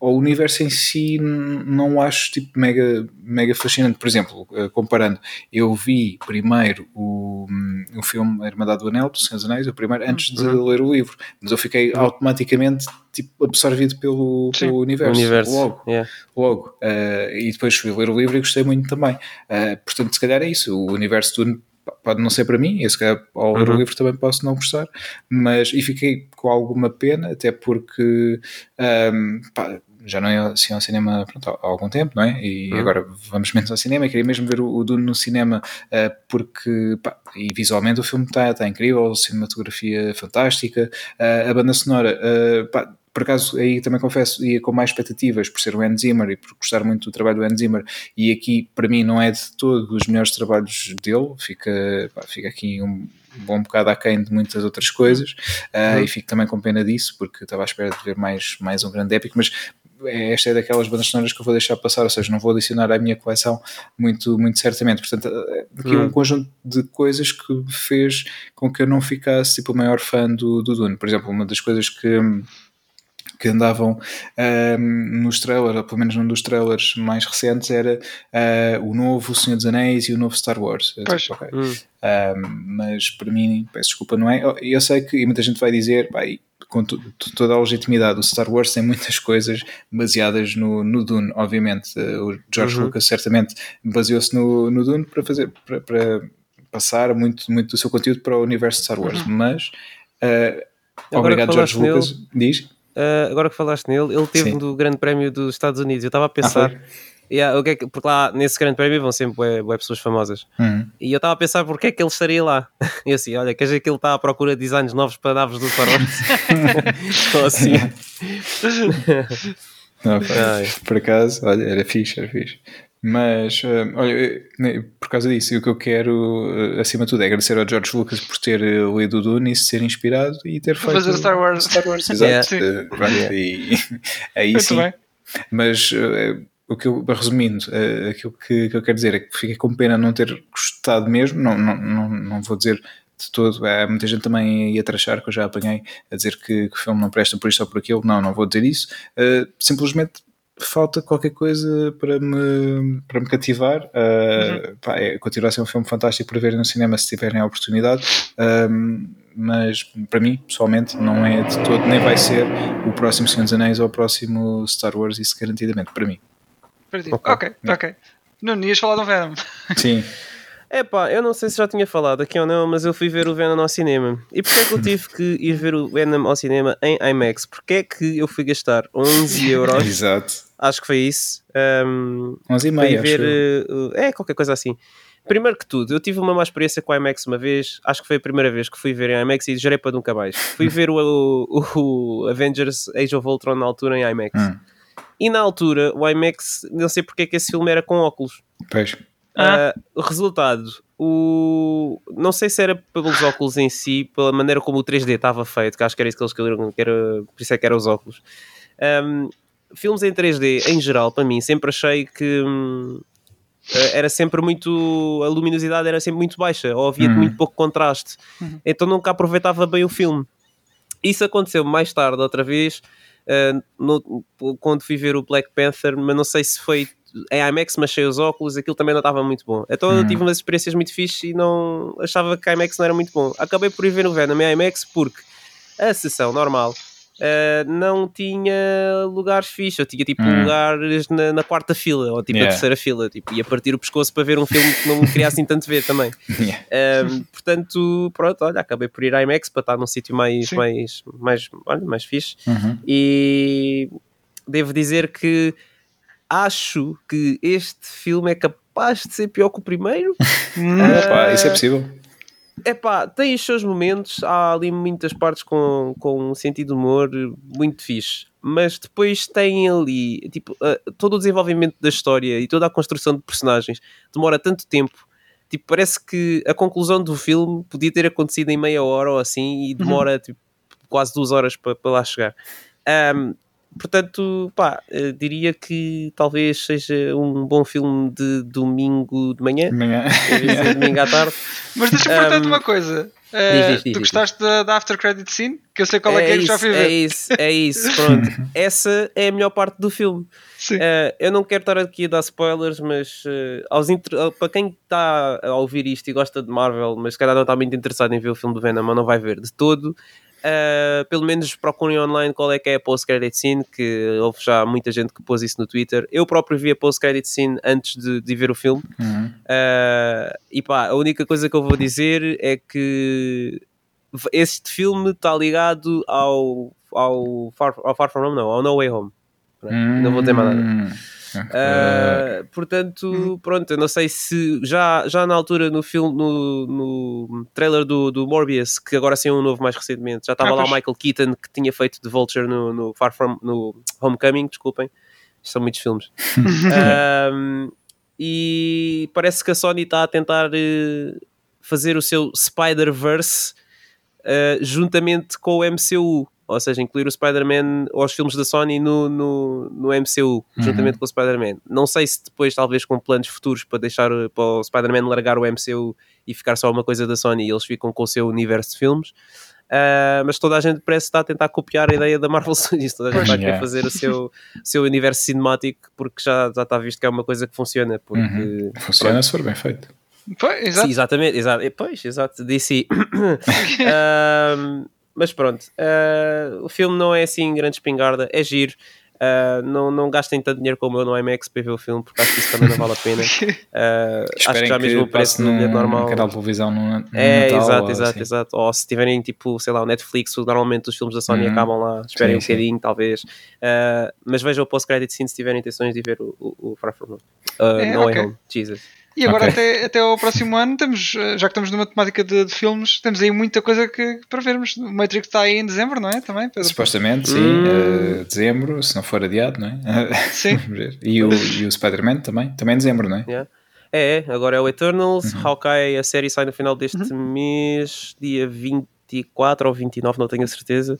Speaker 3: O universo em si não acho tipo mega, mega fascinante. Por exemplo, uh, comparando, eu vi primeiro o, hum, o filme A Irmandade do Anel, do Senhor dos Anéis, o primeiro, antes de ler o livro, mas eu fiquei automaticamente tipo, absorvido pelo, pelo universo,
Speaker 1: universo.
Speaker 3: logo
Speaker 1: yeah.
Speaker 3: logo. Uh, e depois fui ler o livro e gostei muito também. Uh, portanto, se calhar é isso. O universo p- pode não ser para mim, e se calhar ao ler
Speaker 1: Uhum.
Speaker 3: o livro também posso não gostar, mas e fiquei com alguma pena, até porque um, pá, já não ia assim ao cinema pronto, há há algum tempo, não é? E
Speaker 1: Uhum.
Speaker 3: agora vamos menos ao cinema. Eu queria mesmo ver o, o Dune no cinema, uh, porque pá, e visualmente o filme está tá incrível, cinematografia fantástica, uh, a banda sonora, uh, pá, por acaso aí também confesso ia com mais expectativas por ser o Hans Zimmer e por gostar muito do trabalho do Hans Zimmer e aqui para mim não é de todo dos melhores trabalhos dele fica, pá, fica aqui um bom bocado aquém de muitas outras coisas uh, e fico também com pena disso porque estava à espera de ver mais, mais um grande épico mas esta é daquelas bandas sonoras que eu vou deixar passar, ou seja, não vou adicionar à minha coleção muito, muito certamente. Portanto, aqui
Speaker 1: Hum.
Speaker 3: um conjunto de coisas que fez com que eu não ficasse tipo o maior fã do, do Dune. Por exemplo, uma das coisas que que andavam um, nos trailers, ou pelo menos num dos trailers mais recentes, era uh, o novo Senhor dos Anéis e o novo Star Wars.
Speaker 2: Pois.
Speaker 3: tipo, ok.
Speaker 1: Hum.
Speaker 3: Um, mas para mim, peço desculpa, não é? Eu sei que e muita gente vai dizer, vai, com to- toda a legitimidade, o Star Wars tem muitas coisas baseadas no, no Dune, obviamente. Uh, o George
Speaker 1: Uhum.
Speaker 3: Lucas certamente baseou-se no, no Dune para fazer. Para, para, passar muito, muito do seu conteúdo para o universo de Star Wars,
Speaker 2: Uhum.
Speaker 3: mas uh,
Speaker 1: Agora
Speaker 3: obrigado, George Lucas. Diz?
Speaker 1: Uh, agora que falaste nele, ele teve
Speaker 3: Sim.
Speaker 1: no Grande Prémio dos Estados Unidos. Eu estava a
Speaker 3: Ah,
Speaker 1: pensar,
Speaker 3: foi?
Speaker 1: yeah, o que é que, porque lá nesse Grande Prémio vão sempre bué, bué pessoas famosas.
Speaker 3: Uhum.
Speaker 1: E eu estava a pensar porque é que ele estaria lá. *laughs* E eu assim, olha, quer dizer que ele está à procura de designs novos para naves do Star Wars? Ou assim.
Speaker 3: Não, *laughs* pá, por acaso, olha, era fixe, era fixe. Mas, eh, olha, eh, por causa disso, o que eu quero, eh, acima de tudo, é agradecer ao George Lucas por ter eh, lido o Dune e se ter inspirado e ter feito
Speaker 2: fazer Star Wars.
Speaker 3: Star Wars, *laughs*
Speaker 1: Yeah.
Speaker 3: exato. Eh, pronto, e, *laughs* aí
Speaker 2: Muito
Speaker 3: sim.
Speaker 2: bem.
Speaker 3: Mas o que eu, resumindo, aquilo que, que eu quero dizer é que fiquei com pena não ter gostado mesmo, não, não, não, não vou dizer de todo, há muita gente também ia trachar que eu já apanhei a dizer que, que o filme não presta por isto ou por aquilo, não, não vou dizer isso, Eh, simplesmente falta qualquer coisa para me, para me cativar. Uh, pá, é, continua a ser um filme fantástico para ver no cinema se tiverem a oportunidade. Um, mas para mim, pessoalmente, não é de todo, nem vai ser o próximo Senhor dos Anéis ou o próximo Star Wars, isso garantidamente, para mim.
Speaker 2: Perdido.
Speaker 1: Ok.
Speaker 2: Ok, ok. Não ias falar do Venom.
Speaker 3: Sim, *laughs*
Speaker 1: Epá, eu não sei se já tinha falado aqui ou não, mas eu fui ver o Venom ao cinema. E porquê é que eu *laughs* tive que ir ver o Venom ao cinema em IMAX? Porquê é que eu fui gastar 11 *laughs* euros,
Speaker 3: exato.
Speaker 1: Acho que foi isso, um,
Speaker 3: 11 e meia,
Speaker 1: ver... uh, é, qualquer coisa assim. Primeiro que tudo, eu tive uma má experiência com a IMAX uma vez, acho que foi a primeira vez que fui ver em IMAX e gerei para nunca mais. Fui ver o, o, o Avengers Age of Ultron na altura em IMAX.
Speaker 3: Hum,
Speaker 1: E na altura, o IMAX, não sei porque é que esse filme era com óculos.
Speaker 3: pois.
Speaker 2: Ah.
Speaker 1: O resultado, o... não sei se era pelos óculos em si, pela maneira como o 3D estava feito, que acho que era isso que eles queriam, que era, por isso é que eram os óculos. Ahm, filmes em 3D, em geral, para mim, sempre achei que hum, eh, era sempre muito. a luminosidade era sempre muito baixa, ou havia
Speaker 3: Uhum.
Speaker 1: muito pouco contraste,
Speaker 2: Uhum.
Speaker 1: então nunca aproveitava bem o filme. Isso aconteceu mais tarde, outra vez, ah, no- quando fui ver o Black Panther, mas não sei se foi em IMAX, mas achei os óculos, aquilo também não estava muito bom. Então eu
Speaker 3: Hum.
Speaker 1: tive umas experiências muito fixe e não achava que a IMAX não era muito bom. Acabei por ir ver o Venom em IMAX porque a sessão normal ah, não tinha lugares fixos. Eu tinha tipo
Speaker 3: Hum.
Speaker 1: lugares na, na quarta fila ou tipo na
Speaker 3: Yeah.
Speaker 1: terceira fila. Tipo, ia partir o pescoço para ver um filme que não me queria assim tanto ver também. *laughs*
Speaker 3: Yeah.
Speaker 1: Um, portanto, pronto, olha, acabei por ir à IMAX para estar num sítio mais,
Speaker 2: Sim.
Speaker 1: mais, mais, olha, mais fixe.
Speaker 3: Uhum.
Speaker 1: E devo dizer que acho que este filme é capaz de ser pior que o primeiro. *laughs*
Speaker 2: Ah,
Speaker 3: Pá, isso é possível.
Speaker 1: Epá, tem os seus momentos, há ali muitas partes com, com um sentido de humor muito fixe, mas depois tem ali, tipo, ah, todo o desenvolvimento da história e toda a construção de personagens demora tanto tempo, tipo, parece que a conclusão do filme podia ter acontecido em meia hora ou assim e demora tipo, quase duas horas para, para lá chegar. Ahm, portanto, pá, eh, diria que talvez seja um bom filme de domingo de manhã,
Speaker 3: Amanhã.
Speaker 1: em vez de domingo à tarde. *laughs*
Speaker 2: Mas deixa-me perguntar-te
Speaker 1: Um,
Speaker 2: uma coisa.
Speaker 1: diz,
Speaker 2: Eh,
Speaker 1: diz, diz,
Speaker 2: tu
Speaker 1: diz.
Speaker 2: gostaste da, da After Credit Scene? Que eu sei qual é, que é, que já fui
Speaker 1: é
Speaker 2: ver.
Speaker 1: isso, é isso, pronto. *laughs* Essa é a melhor parte do filme.
Speaker 2: Sim.
Speaker 1: Eh, eu não quero estar aqui a dar spoilers, mas eh, aos eh, para quem está a ouvir isto e gosta de Marvel, mas se calhar não está muito interessado em ver o filme do Venom, não vai ver de todo, eh, pelo menos procurem online qual é que é a post-credit scene, que houve já muita gente que pôs isso no Twitter. Eu próprio vi a post-credit scene antes de, de ver o filme.
Speaker 3: Uhum.
Speaker 1: Uh, e pá, a única coisa que eu vou dizer é que este filme está ligado ao, ao, Far, ao Far From Home, não, ao No Way Home. Não vou dizer mais nada. Uh, portanto, pronto, eu não sei se já, já na altura no filme, no, no trailer do, do Morbius, que agora saiu um novo mais recentemente, já estava
Speaker 2: Ah,
Speaker 1: lá o. Michael Keaton que tinha feito de Vulture no, no Far From no Homecoming, desculpem, são muitos filmes. *laughs* Um, e parece que a Sony está a tentar eh, fazer o seu Spider-Verse eh, juntamente com o MCU. Ou seja, incluir o Spider-Man ou os filmes da Sony no, no, no MCU, juntamente com o Spider-Man. Não sei se depois, talvez com planos futuros para deixar eh, para o Spider-Man largar o MCU e ficar só uma coisa da Sony e eles ficam com o seu universo de filmes. Ah, mas toda a gente parece estar a tentar copiar a ideia da Marvel *laughs* Studios. Toda a gente vai querer
Speaker 3: Yeah.
Speaker 1: fazer o seu, o seu universo cinemático porque já, já está visto que é uma coisa que funciona. Porque,
Speaker 3: Uhum. Funciona se for bem feito.
Speaker 2: Pois, exato.
Speaker 1: Sim, exatamente, exato. E, Pois, exato, DC. *coughs* *laughs* Ahm, mas pronto, ah, o filme não é assim grande espingarda, é giro. Uh, não, não gastem tanto dinheiro como eu no IMAX para ver o filme, porque acho que isso também não vale a pena. Uh, *laughs* acho que já mesmo o preço do bilhete normal.
Speaker 3: canal de televisão no, no
Speaker 1: é,
Speaker 3: Natal,
Speaker 1: exato, exato,
Speaker 3: assim.
Speaker 1: exato. Ou se tiverem tipo, sei lá, o Netflix, normalmente os filmes da Sony
Speaker 3: Uhum.
Speaker 1: acabam lá, esperem
Speaker 3: Sim,
Speaker 1: um bocadinho, talvez. Uh, mas vejam o post-credit scene se tiverem intenções de ver o, o, o Far From Home. Uh,
Speaker 2: É,
Speaker 1: no Way
Speaker 2: ok.
Speaker 1: Home, Jesus.
Speaker 2: E agora,
Speaker 3: Ok.
Speaker 2: até, até ao próximo ano, temos, eh, já que estamos numa temática de, de filmes, temos aí muita coisa que, para vermos. O Matrix está aí em dezembro, não é? Também, Pedro?
Speaker 3: Supostamente, sim.
Speaker 1: Hum.
Speaker 3: eh, dezembro, se não for adiado, não é? *laughs*
Speaker 2: Sim.
Speaker 3: E o, e o Spider-Man também, também em dezembro, não é?
Speaker 1: Yeah. É, é, agora é o Eternals,
Speaker 3: Uhum.
Speaker 1: Hawkeye, a série sai no final deste mês, dia 24 ou 29, não tenho a certeza.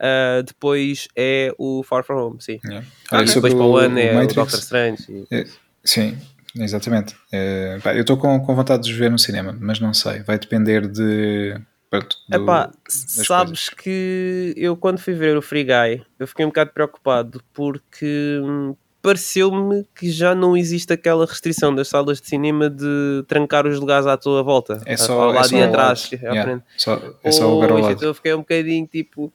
Speaker 1: Uh, depois é o Far From Home, sim.
Speaker 3: Yeah.
Speaker 2: Ah,
Speaker 1: depois para o ano é o Doctor Strange. e-
Speaker 3: eh, Sim, exatamente. Eh, pá, eu estou com, com vontade de os ver no cinema, mas não sei. Vai depender de. pronto, do-
Speaker 1: Epá, sabes que eu quando fui ver o Free Guy, eu fiquei um bocado preocupado porque hum, pareceu-me que já não existe aquela restrição das salas de cinema de trancar os lugares à tua volta,
Speaker 3: É só,
Speaker 1: ao
Speaker 3: é só
Speaker 1: e atrás,
Speaker 3: Yeah, só- é só o lado.
Speaker 1: então eu fiquei um bocadinho tipo,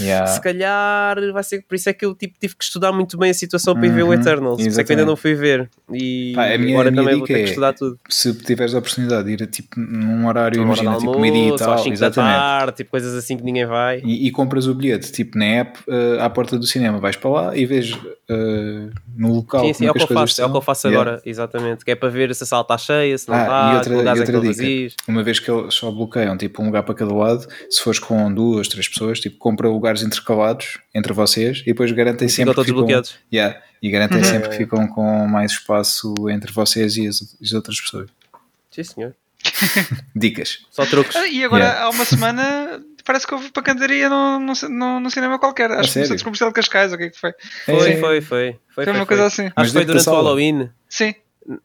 Speaker 3: Yeah.
Speaker 1: se calhar vai ser por isso é que eu tipo, tive que estudar muito bem a situação para ir ver o
Speaker 3: Uhum,
Speaker 1: Eternals, por isso é que ainda não fui ver e
Speaker 3: Pá, a minha-
Speaker 1: agora
Speaker 3: a minha
Speaker 1: também vou ter que
Speaker 3: é-
Speaker 1: estudar tudo.
Speaker 3: Se tiveres a oportunidade de ir tipo, num horário,
Speaker 1: Uma
Speaker 3: imagina, tipo
Speaker 1: almoço,
Speaker 3: meio e
Speaker 1: às
Speaker 3: tal,
Speaker 1: 5 da
Speaker 3: exatamente.
Speaker 1: tarde, tipo coisas assim que ninguém vai.
Speaker 3: E, e compras o bilhete, tipo na app, eh, à porta do cinema, vais para lá e vês eh, no local
Speaker 1: Sim, sim,
Speaker 3: como
Speaker 1: é o
Speaker 3: que
Speaker 1: eu faço, é o que eu faço
Speaker 3: Yeah.
Speaker 1: agora, exatamente. Que é para ver se a sala está cheia, se não
Speaker 3: Ah,
Speaker 1: está,
Speaker 3: e outra, e
Speaker 1: é
Speaker 3: outra dica,
Speaker 1: vazios.
Speaker 3: uma vez que eles só bloqueiam tipo um lugar para cada lado, se fores com duas, três pessoas, tipo, compra lugares intercalados entre vocês e depois garantem sempre que
Speaker 1: todos
Speaker 3: ficam,
Speaker 1: bloqueados.
Speaker 3: Yeah, e garantem sempre que ficam com mais espaço entre vocês e as, as outras pessoas.
Speaker 1: Sim, senhor. *laughs*
Speaker 3: Dicas.
Speaker 1: Só truques.
Speaker 2: Ah, E agora,
Speaker 3: Yeah.
Speaker 2: há uma semana, parece que houve pancadaria num, num, num, cinema qualquer. Acho que no
Speaker 3: sério?
Speaker 2: Centro Comercial de Cascais, o que é que foi?
Speaker 1: Foi,
Speaker 3: É,
Speaker 1: foi, foi. Foi,
Speaker 2: Foi uma coisa assim.
Speaker 1: Acho
Speaker 3: Mas
Speaker 1: que foi durante o? Halloween.
Speaker 2: Sim.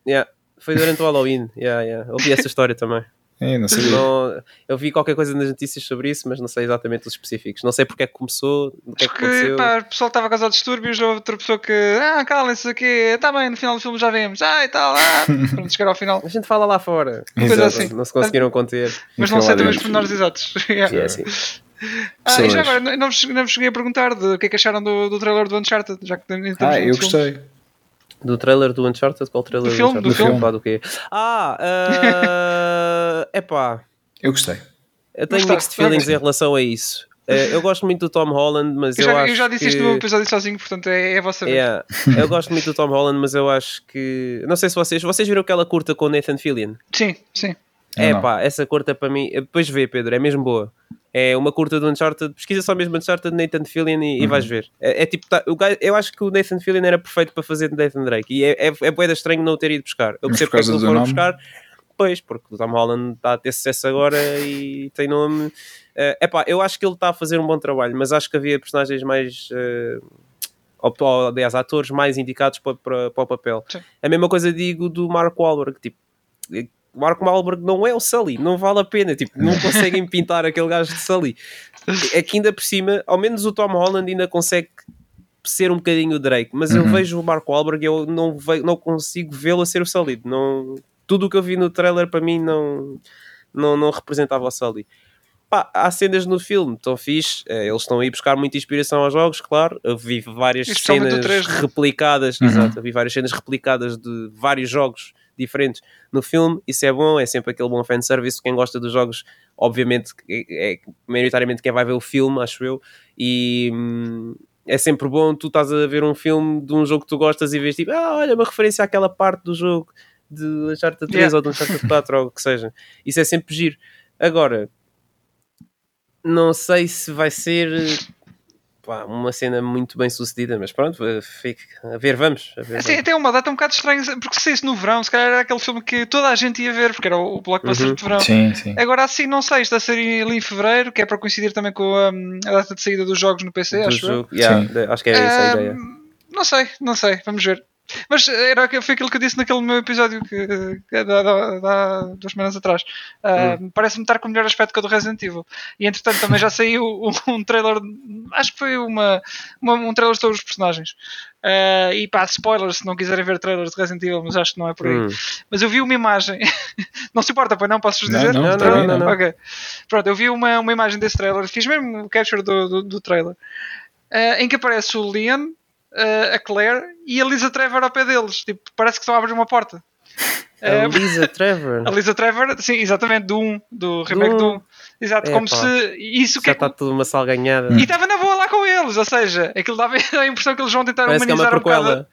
Speaker 1: Yeah. Foi durante o Halloween. Yeah, yeah. Ouvi essa história também.
Speaker 3: É, não sabia.
Speaker 1: Não, eu vi qualquer coisa nas notícias sobre isso, mas não sei exatamente os específicos. Não sei porque é que começou, o que é que aconteceu.
Speaker 2: pá, o pessoal estava a causar distúrbios, outra pessoa que, ah, calem-se aqui, está bem, no final do filme já vemos, ah, e tal, ah, *laughs* pronto, chegar ao final.
Speaker 1: A gente fala lá fora.
Speaker 2: Coisa assim.
Speaker 1: Não se conseguiram conter.
Speaker 2: Mas não sei também os pormenores exatos. *laughs* Yeah.
Speaker 1: E é assim.
Speaker 2: Ah, e já agora, não, vos, não vos cheguei a perguntar de, o que é que acharam do, do trailer do Uncharted, já que temos
Speaker 3: Ah, eu gostei.
Speaker 1: Do trailer do Uncharted? Qual trailer
Speaker 2: Do filme,
Speaker 1: Uncharted?
Speaker 2: do filme.
Speaker 1: Pá, do quê? Ah, *laughs* é epá.
Speaker 3: Eu gostei.
Speaker 1: Eu tenho
Speaker 2: Gostaste?
Speaker 1: mixed feelings em relação a isso. Eh, eu gosto muito do Tom Holland, mas
Speaker 2: Eu
Speaker 1: eu,
Speaker 2: já,
Speaker 1: acho
Speaker 2: eu já disse
Speaker 1: que...
Speaker 2: isto no episódio sozinho, portanto é, é a vossa vez.
Speaker 1: Yeah. Eu gosto muito do Tom Holland, mas eu acho que. Não sei se vocês. Vocês viram aquela curta com o Nathan Fillion?
Speaker 2: Sim, sim.
Speaker 1: É
Speaker 3: não.
Speaker 1: pá, essa curta para mim. Depois vê, Pedro, é mesmo boa. É uma curta do Uncharted. Pesquisa só mesmo Uncharted Nathan Fillion e, e
Speaker 3: Uhum.
Speaker 1: vais ver. É, é tipo, tá- o gajo- eu acho que o Nathan Fillion era perfeito para fazer de Nathan Drake. E é, é, é estranho não o ter ido buscar. Eu percebo
Speaker 3: por
Speaker 1: porque é que não
Speaker 3: do
Speaker 1: foram buscar. Pois, porque o Tom Holland está a ter sucesso agora e tem nome. É epá, eu acho que ele está a fazer um bom trabalho, mas acho que havia personagens mais. eh, ou, aliás, atores mais indicados para, para, para o papel.
Speaker 2: Sim.
Speaker 1: A mesma coisa digo do Mark Wahlberg. Tipo, o Mark Wahlberg não é o Sully, não vale a pena. Tipo, não conseguem *laughs* pintar aquele gajo de Sully. É que ainda por cima, ao menos o Tom Holland ainda consegue ser um bocadinho o Drake, mas eu
Speaker 3: Uhum.
Speaker 1: vejo o Mark Wahlberg e eu não, ve- não consigo vê-lo a ser o Sully. Não, tudo o que eu vi no trailer para mim não, não, não representava o Sully. Pá, há cenas no filme, estão fixe, eh, eles estão aí buscar muita inspiração aos jogos, claro. Eu vi várias cenas
Speaker 2: 3, né?
Speaker 1: replicadas,
Speaker 3: Uhum.
Speaker 1: exato, eu vi várias cenas replicadas de vários jogos diferentes no filme. Isso é bom, é sempre aquele bom fanservice. Quem gosta dos jogos, obviamente, é, é maioritariamente quem vai ver o filme, acho eu. E hum, é sempre bom tu estás a ver um filme de um jogo que tu gostas e vês tipo, ah, olha, uma referência àquela parte do jogo de Uncharted 3
Speaker 2: Yeah.
Speaker 1: ou de Uncharted 4 ou o que seja. Isso é sempre giro. Agora, não sei se vai ser pá, uma cena muito bem sucedida, mas pronto, eh, fique a ver, vamos. A ver,
Speaker 2: Assim,
Speaker 1: vamos.
Speaker 2: até uma data um bocado estranha, porque se isso no verão, se calhar era aquele filme que toda a gente ia ver, porque era o blockbuster
Speaker 1: Uhum.
Speaker 2: de verão.
Speaker 3: Sim, sim.
Speaker 2: Agora assim, não sei, está a sair ali em fevereiro, que é para coincidir também com a, a data de saída dos jogos no PC,
Speaker 1: do
Speaker 2: acho
Speaker 1: jogo. Yeah, acho que é essa a ideia.
Speaker 2: Não sei, não sei, vamos ver. Mas era, foi aquilo que eu disse naquele meu episódio que, que da, da, da- duas semanas atrás. Ah,
Speaker 1: Hum.
Speaker 2: Parece-me estar com o melhor aspecto que o do Resident Evil. E entretanto também já saiu *laughs* um, um trailer, acho que foi uma, uma- um trailer de todos os personagens. Ah, e pá, spoilers se não quiserem ver trailers de Resident Evil, mas acho que não é por aí.
Speaker 1: Hum.
Speaker 2: Mas eu vi uma imagem, *laughs* não se importa, pois não? Posso-vos dizer?
Speaker 3: não,
Speaker 1: Não, não, não,
Speaker 3: não.
Speaker 1: não.
Speaker 2: Ok. Pronto, eu vi uma, uma imagem desse trailer, fiz mesmo o capture do, do, do trailer, eh, em que aparece o Leon uh, a Claire e a Lisa Trevor ao pé deles. Tipo, parece que estão a abrir uma porta.
Speaker 1: A Lisa *laughs* Trevor.
Speaker 2: A Lisa Trevor, sim, exatamente, do 1, do remake do 1. Exato,
Speaker 1: É,
Speaker 2: como
Speaker 1: pá.
Speaker 2: se. Isso que
Speaker 1: Já
Speaker 2: é
Speaker 1: está tudo uma salganhada.
Speaker 2: E estava na boa lá com eles, ou seja, aquilo dava *laughs* a impressão que eles vão tentar
Speaker 1: Parece que é uma
Speaker 2: humanizar um bocado.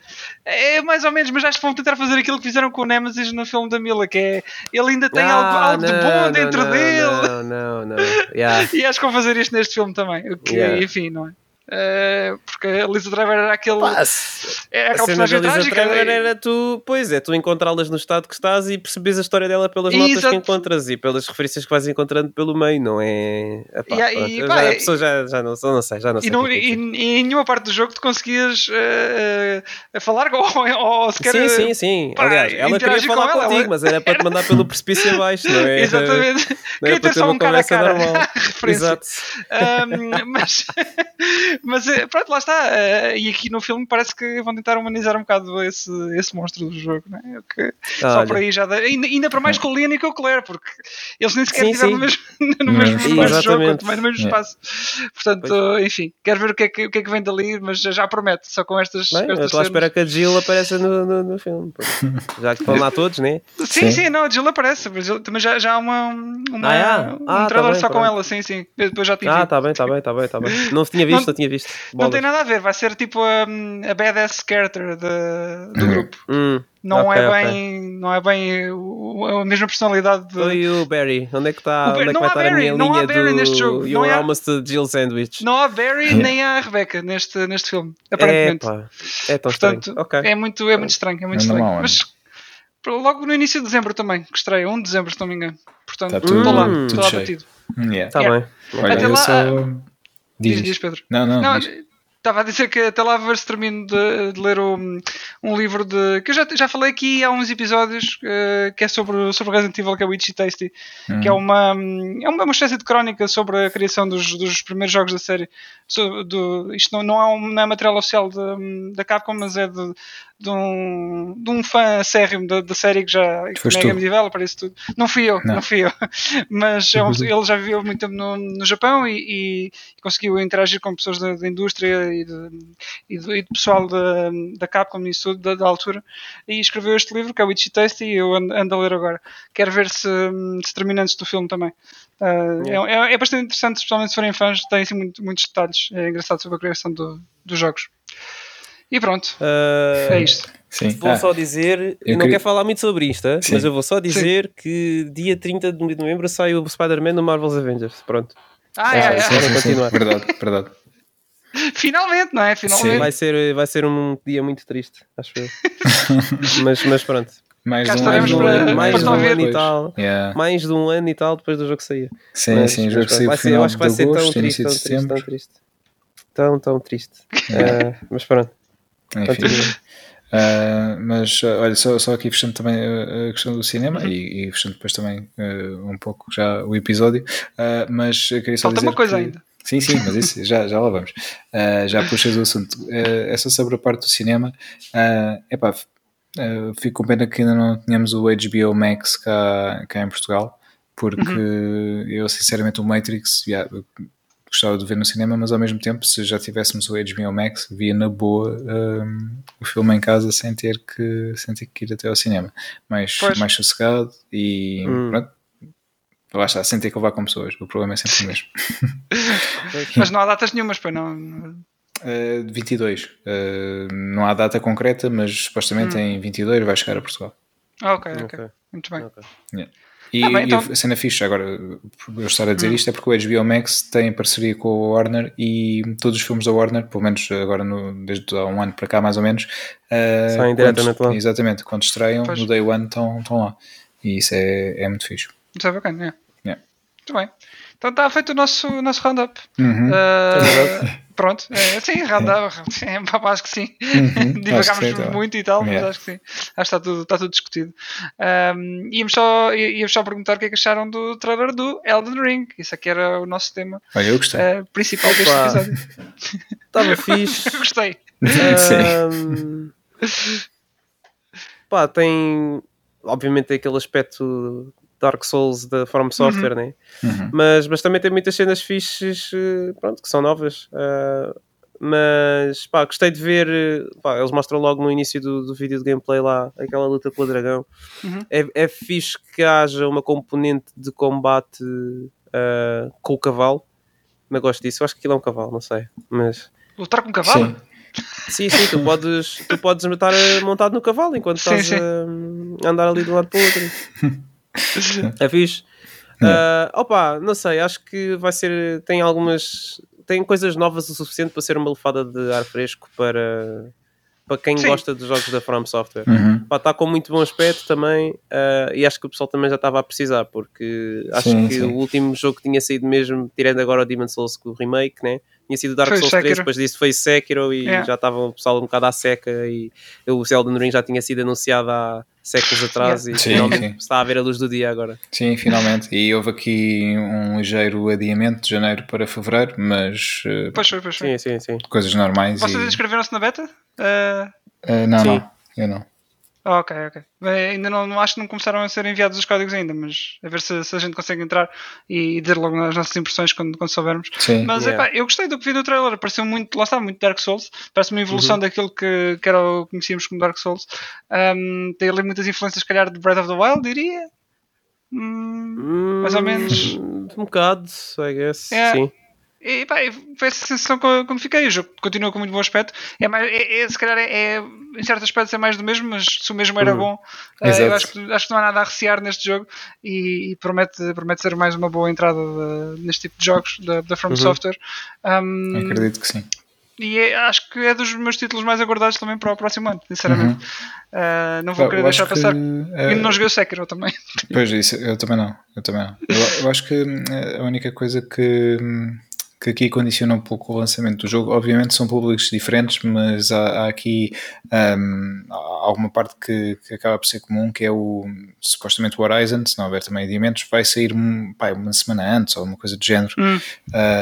Speaker 2: É mais ou menos, mas acho que vão tentar fazer aquilo que fizeram com o Nemesis no filme da Mila, que é ele ainda tem algo,
Speaker 1: Ah,
Speaker 2: algo de
Speaker 1: não,
Speaker 2: bom
Speaker 1: não,
Speaker 2: dentro
Speaker 1: não,
Speaker 2: dele.
Speaker 1: Não, não, não. *laughs* Yeah.
Speaker 2: E acho que vão fazer isto neste filme também. O que,
Speaker 1: Yeah.
Speaker 2: enfim, não é? Eh, porque a Lisa Driver era aquele.
Speaker 1: Pá,
Speaker 2: é
Speaker 1: a
Speaker 2: aquela personagem
Speaker 1: Lisa
Speaker 2: trágica.
Speaker 1: Trevor
Speaker 2: e-
Speaker 1: era tu, pois é, tu encontrá-las no estado que estás e percebes a história dela pelas notas
Speaker 2: Exato.
Speaker 1: que encontras e pelas referências que vais encontrando pelo meio, não é? Epá,
Speaker 2: E- e,
Speaker 1: pronto,
Speaker 2: pá,
Speaker 1: já, a
Speaker 2: e-
Speaker 1: pessoa já, já não, não sei, já não sei.
Speaker 2: E, não,
Speaker 1: é
Speaker 2: e,
Speaker 1: é dizer.
Speaker 2: e em nenhuma parte do jogo tu conseguias eh, falar ou, *laughs* ou sequer.
Speaker 1: Sim, sim, sim.
Speaker 2: pá,
Speaker 1: Aliás, ela queria
Speaker 2: com
Speaker 1: falar
Speaker 2: ela,
Speaker 1: contigo,
Speaker 2: ela-
Speaker 1: mas era para te mandar pelo precipício abaixo, não é? *laughs*
Speaker 2: Exatamente.
Speaker 1: Não
Speaker 2: Queria
Speaker 1: era para
Speaker 2: ter só um cara a cara.
Speaker 1: normal. *laughs*
Speaker 2: Referência.
Speaker 1: Exato.
Speaker 2: Um, mas, mas eh, pronto, lá está. eh, e aqui no filme parece que vão tentar humanizar um bocado esse, esse monstro do jogo, né? Que só por aí já dá. Ainda, ainda para mais com o Leon e com o Claire, porque eles nem sequer
Speaker 1: Sim,
Speaker 2: estiveram no
Speaker 1: sim.
Speaker 2: mesmo, no mesmo,
Speaker 3: mesmo
Speaker 1: espaço.
Speaker 2: jogo, também no mesmo
Speaker 3: Yeah.
Speaker 2: espaço. Portanto, enfim, quero ver o que, é que, o que é que vem dali, mas já, promete, só com estas.
Speaker 1: Bem,
Speaker 2: com
Speaker 1: eu
Speaker 2: estas
Speaker 1: estou à espera que a Jill apareça no, no, no filme. *laughs* Já que estão lá todos, né?
Speaker 2: Sim,
Speaker 3: Sim.
Speaker 2: sim, não, a Jill aparece, também já, já há uma, uma,
Speaker 1: Ah, é?
Speaker 2: um
Speaker 1: Ah, tá
Speaker 2: trailer
Speaker 1: bem,
Speaker 2: só com
Speaker 1: pronto.
Speaker 2: ela, sim, sim. Eu Depois já tive.
Speaker 1: Ah, tá bem, tá bem, tá bem, tá bem. Não tinha *laughs* visto, não, tinha visto.
Speaker 2: Não
Speaker 1: Bolas.
Speaker 2: tem nada a ver, vai ser tipo a, a badass character de- do
Speaker 3: Uhum.
Speaker 2: grupo.
Speaker 1: Hum,
Speaker 2: Não,
Speaker 1: ok,
Speaker 2: é bem, não é bem a mesma personalidade de.
Speaker 1: E o Barry? Onde é que está? Onde é que
Speaker 2: não
Speaker 1: vai estar a
Speaker 2: Barry,
Speaker 1: minha
Speaker 2: não há
Speaker 1: linha
Speaker 2: Barry
Speaker 1: do
Speaker 2: neste jogo, não
Speaker 1: You're
Speaker 2: há-
Speaker 1: almost a Jill Sandwich?
Speaker 2: Não há Barry *laughs* nem há Rebecca neste, neste filme, aparentemente.
Speaker 1: Epá, é tão
Speaker 2: Portanto,
Speaker 1: estranho. Ok.
Speaker 2: é, muito, é muito estranho, é muito
Speaker 3: É
Speaker 2: estranho.
Speaker 3: é.
Speaker 2: Mas logo no início de dezembro também, que estreia, 1 de dezembro, se não me engano. Portanto,
Speaker 3: Tá
Speaker 2: estou
Speaker 3: tudo-
Speaker 2: lá,
Speaker 1: tudo
Speaker 2: estou lá batido.
Speaker 3: Yeah.
Speaker 1: Tá
Speaker 2: Yeah.
Speaker 1: bem.
Speaker 3: Olha,
Speaker 2: Até lá-
Speaker 3: só.
Speaker 2: Diz,
Speaker 3: Diz,
Speaker 2: diz, Pedro.
Speaker 3: Não, não,
Speaker 2: Não,
Speaker 3: diz.
Speaker 2: estava a dizer que até lá a ver se termino de, de ler o- um livro de. que eu já, já falei aqui há uns episódios, eh, que é sobre, sobre Resident Evil, que é o Itchy Tasty,
Speaker 3: Hum.
Speaker 2: que é uma, é uma, uma espécie de crónica sobre a criação dos, dos primeiros jogos da série. So- do, isto não, não, é um, não é material oficial de- da Capcom, mas é de, de, um, de um fã acérrimo da, série que já que
Speaker 3: tu.
Speaker 2: game developer, isso tudo. Não fui eu, não,
Speaker 3: Não.
Speaker 2: fui eu. *laughs* Mas é um- ele já viveu muito tempo no, no Japão e, e- conseguiu interagir com pessoas da, da indústria e de, e de, e pessoal da, da Capcom e isso tudo da, da altura e escreveu este livro que é o Itchy Tasty e eu ando, ando a ler agora. Quero ver se, se termina antes do filme também. É, é- é bastante interessante, especialmente se forem fãs, tem assim, muito- muitos detalhes. É engraçado sobre a criação do- dos jogos. E pronto,
Speaker 1: Ah,
Speaker 2: é isto.
Speaker 3: Sim.
Speaker 1: Vou
Speaker 3: Ah,
Speaker 1: só dizer,
Speaker 3: eu
Speaker 1: não
Speaker 3: queria-
Speaker 1: quero falar muito sobre isto, ah,
Speaker 3: Sim.
Speaker 1: mas eu vou só dizer que dia 30 de novembro sai o Spider-Man no Marvel's Avengers. Pronto.
Speaker 2: Ah,
Speaker 1: É,
Speaker 2: é, é.
Speaker 3: sim, sim, sim.
Speaker 1: continuar.
Speaker 3: Verdade, verdade. *laughs*
Speaker 2: Finalmente, não é? Finalmente.
Speaker 1: Vai ser, vai ser um dia muito triste, acho eu. *laughs* mas, mas pronto.
Speaker 3: Mais um
Speaker 2: estaremos
Speaker 3: ano,
Speaker 2: para-
Speaker 1: mais de um ano e tal.
Speaker 3: Yeah.
Speaker 1: Mais de um ano e tal depois do jogo sair.
Speaker 3: Sim,
Speaker 1: Mas-
Speaker 3: sim, o jogo
Speaker 1: vai ser, eu
Speaker 3: final
Speaker 1: acho que vai
Speaker 3: de
Speaker 1: ser tão
Speaker 3: agosto,
Speaker 1: triste,
Speaker 3: início
Speaker 1: tão triste, tão triste. Tão, tão triste. *laughs* Ah, mas pronto.
Speaker 3: Enfim. *laughs* Ah, mas ah, olha, só, só aqui fechando também a, a questão do cinema e, e fechando depois também ah, um pouco já o episódio, ah, mas queria só
Speaker 2: Falta
Speaker 3: dizer
Speaker 2: uma coisa
Speaker 3: que-
Speaker 2: ainda.
Speaker 3: Sim, sim, mas isso já, já lá vamos. Ah, já puxas o assunto. Ah, essa sobre a parte do cinema, é epá, ah, fico com pena que ainda não tínhamos o HBO Max cá, cá em Portugal, porque
Speaker 2: Uhum.
Speaker 3: eu sinceramente o Matrix eu gostava de ver no cinema, mas ao mesmo tempo, se já tivéssemos o HBO Max, via na boa ah, o filme em casa sem ter que, sem ter que ir até ao cinema. Mais,
Speaker 2: Pois.
Speaker 3: mais sossegado e
Speaker 1: Hum.
Speaker 3: pronto. Lá está, sem ter que levar com pessoas. O problema é sempre o mesmo.
Speaker 2: Mas não há datas nenhumas, para não.
Speaker 3: Uh, 22. Uh, não há data concreta, mas supostamente
Speaker 2: Hum.
Speaker 3: em 22 vai chegar a Portugal.
Speaker 2: Ah, ok, ok.
Speaker 1: Ok.
Speaker 2: Muito bem.
Speaker 1: Ok.
Speaker 3: E,
Speaker 2: Ah, bem,
Speaker 3: e
Speaker 2: então-
Speaker 3: a cena fixe, agora, eu estar a
Speaker 2: Hum.
Speaker 3: dizer isto, é porque o HBO Max tem parceria com a Warner e todos os filmes da Warner, pelo menos agora no- desde há um ano para cá, mais ou menos, uh,
Speaker 1: Saem diretamente lá.
Speaker 3: Exatamente, quando estreiam,
Speaker 2: Pois.
Speaker 3: no Day One estão, lá. E isso é, é muito fixe.
Speaker 2: Muito é bacana, é.
Speaker 3: Yeah.
Speaker 2: Muito bem. Então está feito o nosso, nosso roundup.
Speaker 3: Uhum. *laughs*
Speaker 2: Uh, pronto, é, sim. *laughs* É, pá, *laughs* acho que sim.
Speaker 3: Uhum.
Speaker 2: Divagámos
Speaker 3: tá.
Speaker 2: muito e tal, mas
Speaker 3: Yeah.
Speaker 2: acho que sim. Acho que está tudo, está tudo discutido. Um, íamos, só, íamos só perguntar o que é que acharam do trailer do Elden Ring. Isso aqui era o nosso tema
Speaker 3: Olha, eu gostei.
Speaker 2: uh, principal deste
Speaker 1: Opa.
Speaker 2: episódio. *laughs*
Speaker 1: Estava fixe.
Speaker 2: Eu gostei.
Speaker 3: Sim.
Speaker 1: Ahm, pá, tem obviamente aquele aspecto Dark Souls da From Software, né?
Speaker 3: Uhum.
Speaker 1: mas, mas também tem muitas cenas fixes eh, pronto, que são novas. Ah, Mas pá, gostei de ver. Pá, eles mostram logo no início do, do vídeo de gameplay lá aquela luta com o dragão.
Speaker 2: Uhum.
Speaker 1: É, é fixe que haja uma componente de combate uh, com o cavalo. Mas gosto disso. Eu acho que aquilo é um cavalo, não sei. Mas
Speaker 2: Lutar com um cavalo?
Speaker 3: Sim.
Speaker 1: sim, sim, tu podes, tu podes estar eh, montado no cavalo enquanto
Speaker 2: Sim,
Speaker 1: estás
Speaker 2: sim.
Speaker 1: a andar ali de um lado para o outro. *laughs* *laughs* É fixe. Ah, opa, não sei, acho que vai ser. Tem algumas. Tem coisas novas o suficiente para ser uma lefada de ar fresco para, para quem
Speaker 2: Sim.
Speaker 1: gosta dos jogos da From Software.
Speaker 3: Uhum.
Speaker 1: Está com muito bom aspecto também ah, e acho que o pessoal também já estava a precisar porque acho
Speaker 3: Sim,
Speaker 1: que
Speaker 3: sim.
Speaker 1: o último jogo que tinha saído mesmo, tirando agora o Demon Souls com o remake, né? tinha sido Dark
Speaker 2: Foi
Speaker 1: Souls 3,
Speaker 2: Sekiro.
Speaker 1: depois disso foi Sekiro e
Speaker 2: Yeah.
Speaker 1: já estava o pessoal um bocado à seca e o Elden Ring já tinha sido anunciado há séculos atrás e
Speaker 3: Sim,
Speaker 1: finalmente
Speaker 3: sim.
Speaker 1: está a ver a luz do dia agora.
Speaker 3: Sim, finalmente. E houve aqui um ligeiro adiamento de janeiro para fevereiro, mas eh,
Speaker 2: Pois foi, pois foi.
Speaker 1: Sim, sim, sim.
Speaker 3: coisas normais.
Speaker 2: Vocês
Speaker 3: e...
Speaker 2: inscreveram-se na beta? Ah,
Speaker 3: Eh, não,
Speaker 1: Sim.
Speaker 3: não, eu não.
Speaker 2: Ah, ok, ok. Bem, ainda não, não acho que não começaram a ser enviados os códigos ainda, mas a ver se, se a gente consegue entrar e, e dizer logo as nossas impressões quando, quando soubermos.
Speaker 3: Sim.
Speaker 2: Mas
Speaker 1: Yeah.
Speaker 2: epá, eu gostei do que vi no trailer, pareceu muito, lá está, muito Dark Souls, parece uma evolução
Speaker 1: Uhum.
Speaker 2: daquilo que, que era o que conhecíamos como Dark Souls. Um, tem ali muitas influências, se calhar, de Breath of the Wild, diria. Hum, Mais ou menos.
Speaker 1: Um bocado, I guess.
Speaker 2: É.
Speaker 1: Sim.
Speaker 2: E pá, e foi essa sensação que como fiquei. O jogo continua com muito bom aspecto. É mais, é, é- se calhar, é, é- em certos aspectos é mais do mesmo, mas se o mesmo era
Speaker 1: Uhum.
Speaker 2: bom,
Speaker 3: Exato.
Speaker 2: eu acho que, acho que não há nada a recear neste jogo e, e promete, promete ser mais uma boa entrada de- neste tipo de jogos da, da From
Speaker 1: Uhum.
Speaker 2: Software. Um,
Speaker 3: Acredito que sim.
Speaker 2: e é- acho que é dos meus títulos mais aguardados também para o próximo ano, sinceramente. Uh, não vou
Speaker 3: Uhum. Eu
Speaker 2: querer deixar
Speaker 3: que,
Speaker 2: passar.
Speaker 3: eh,
Speaker 2: Ainda não joguei o Sekiro também.
Speaker 3: Pois, isso, eu também não. Eu também não. Eu, eu acho que hum, a única coisa que, hum, que aqui condiciona um pouco o lançamento do jogo, obviamente são públicos diferentes, mas há, há aqui hum, há alguma parte que, que acaba por ser comum, que é o supostamente o Horizon, se não houver também adiamentos, vai sair um, pá, uma semana antes ou uma coisa do género
Speaker 2: Hum.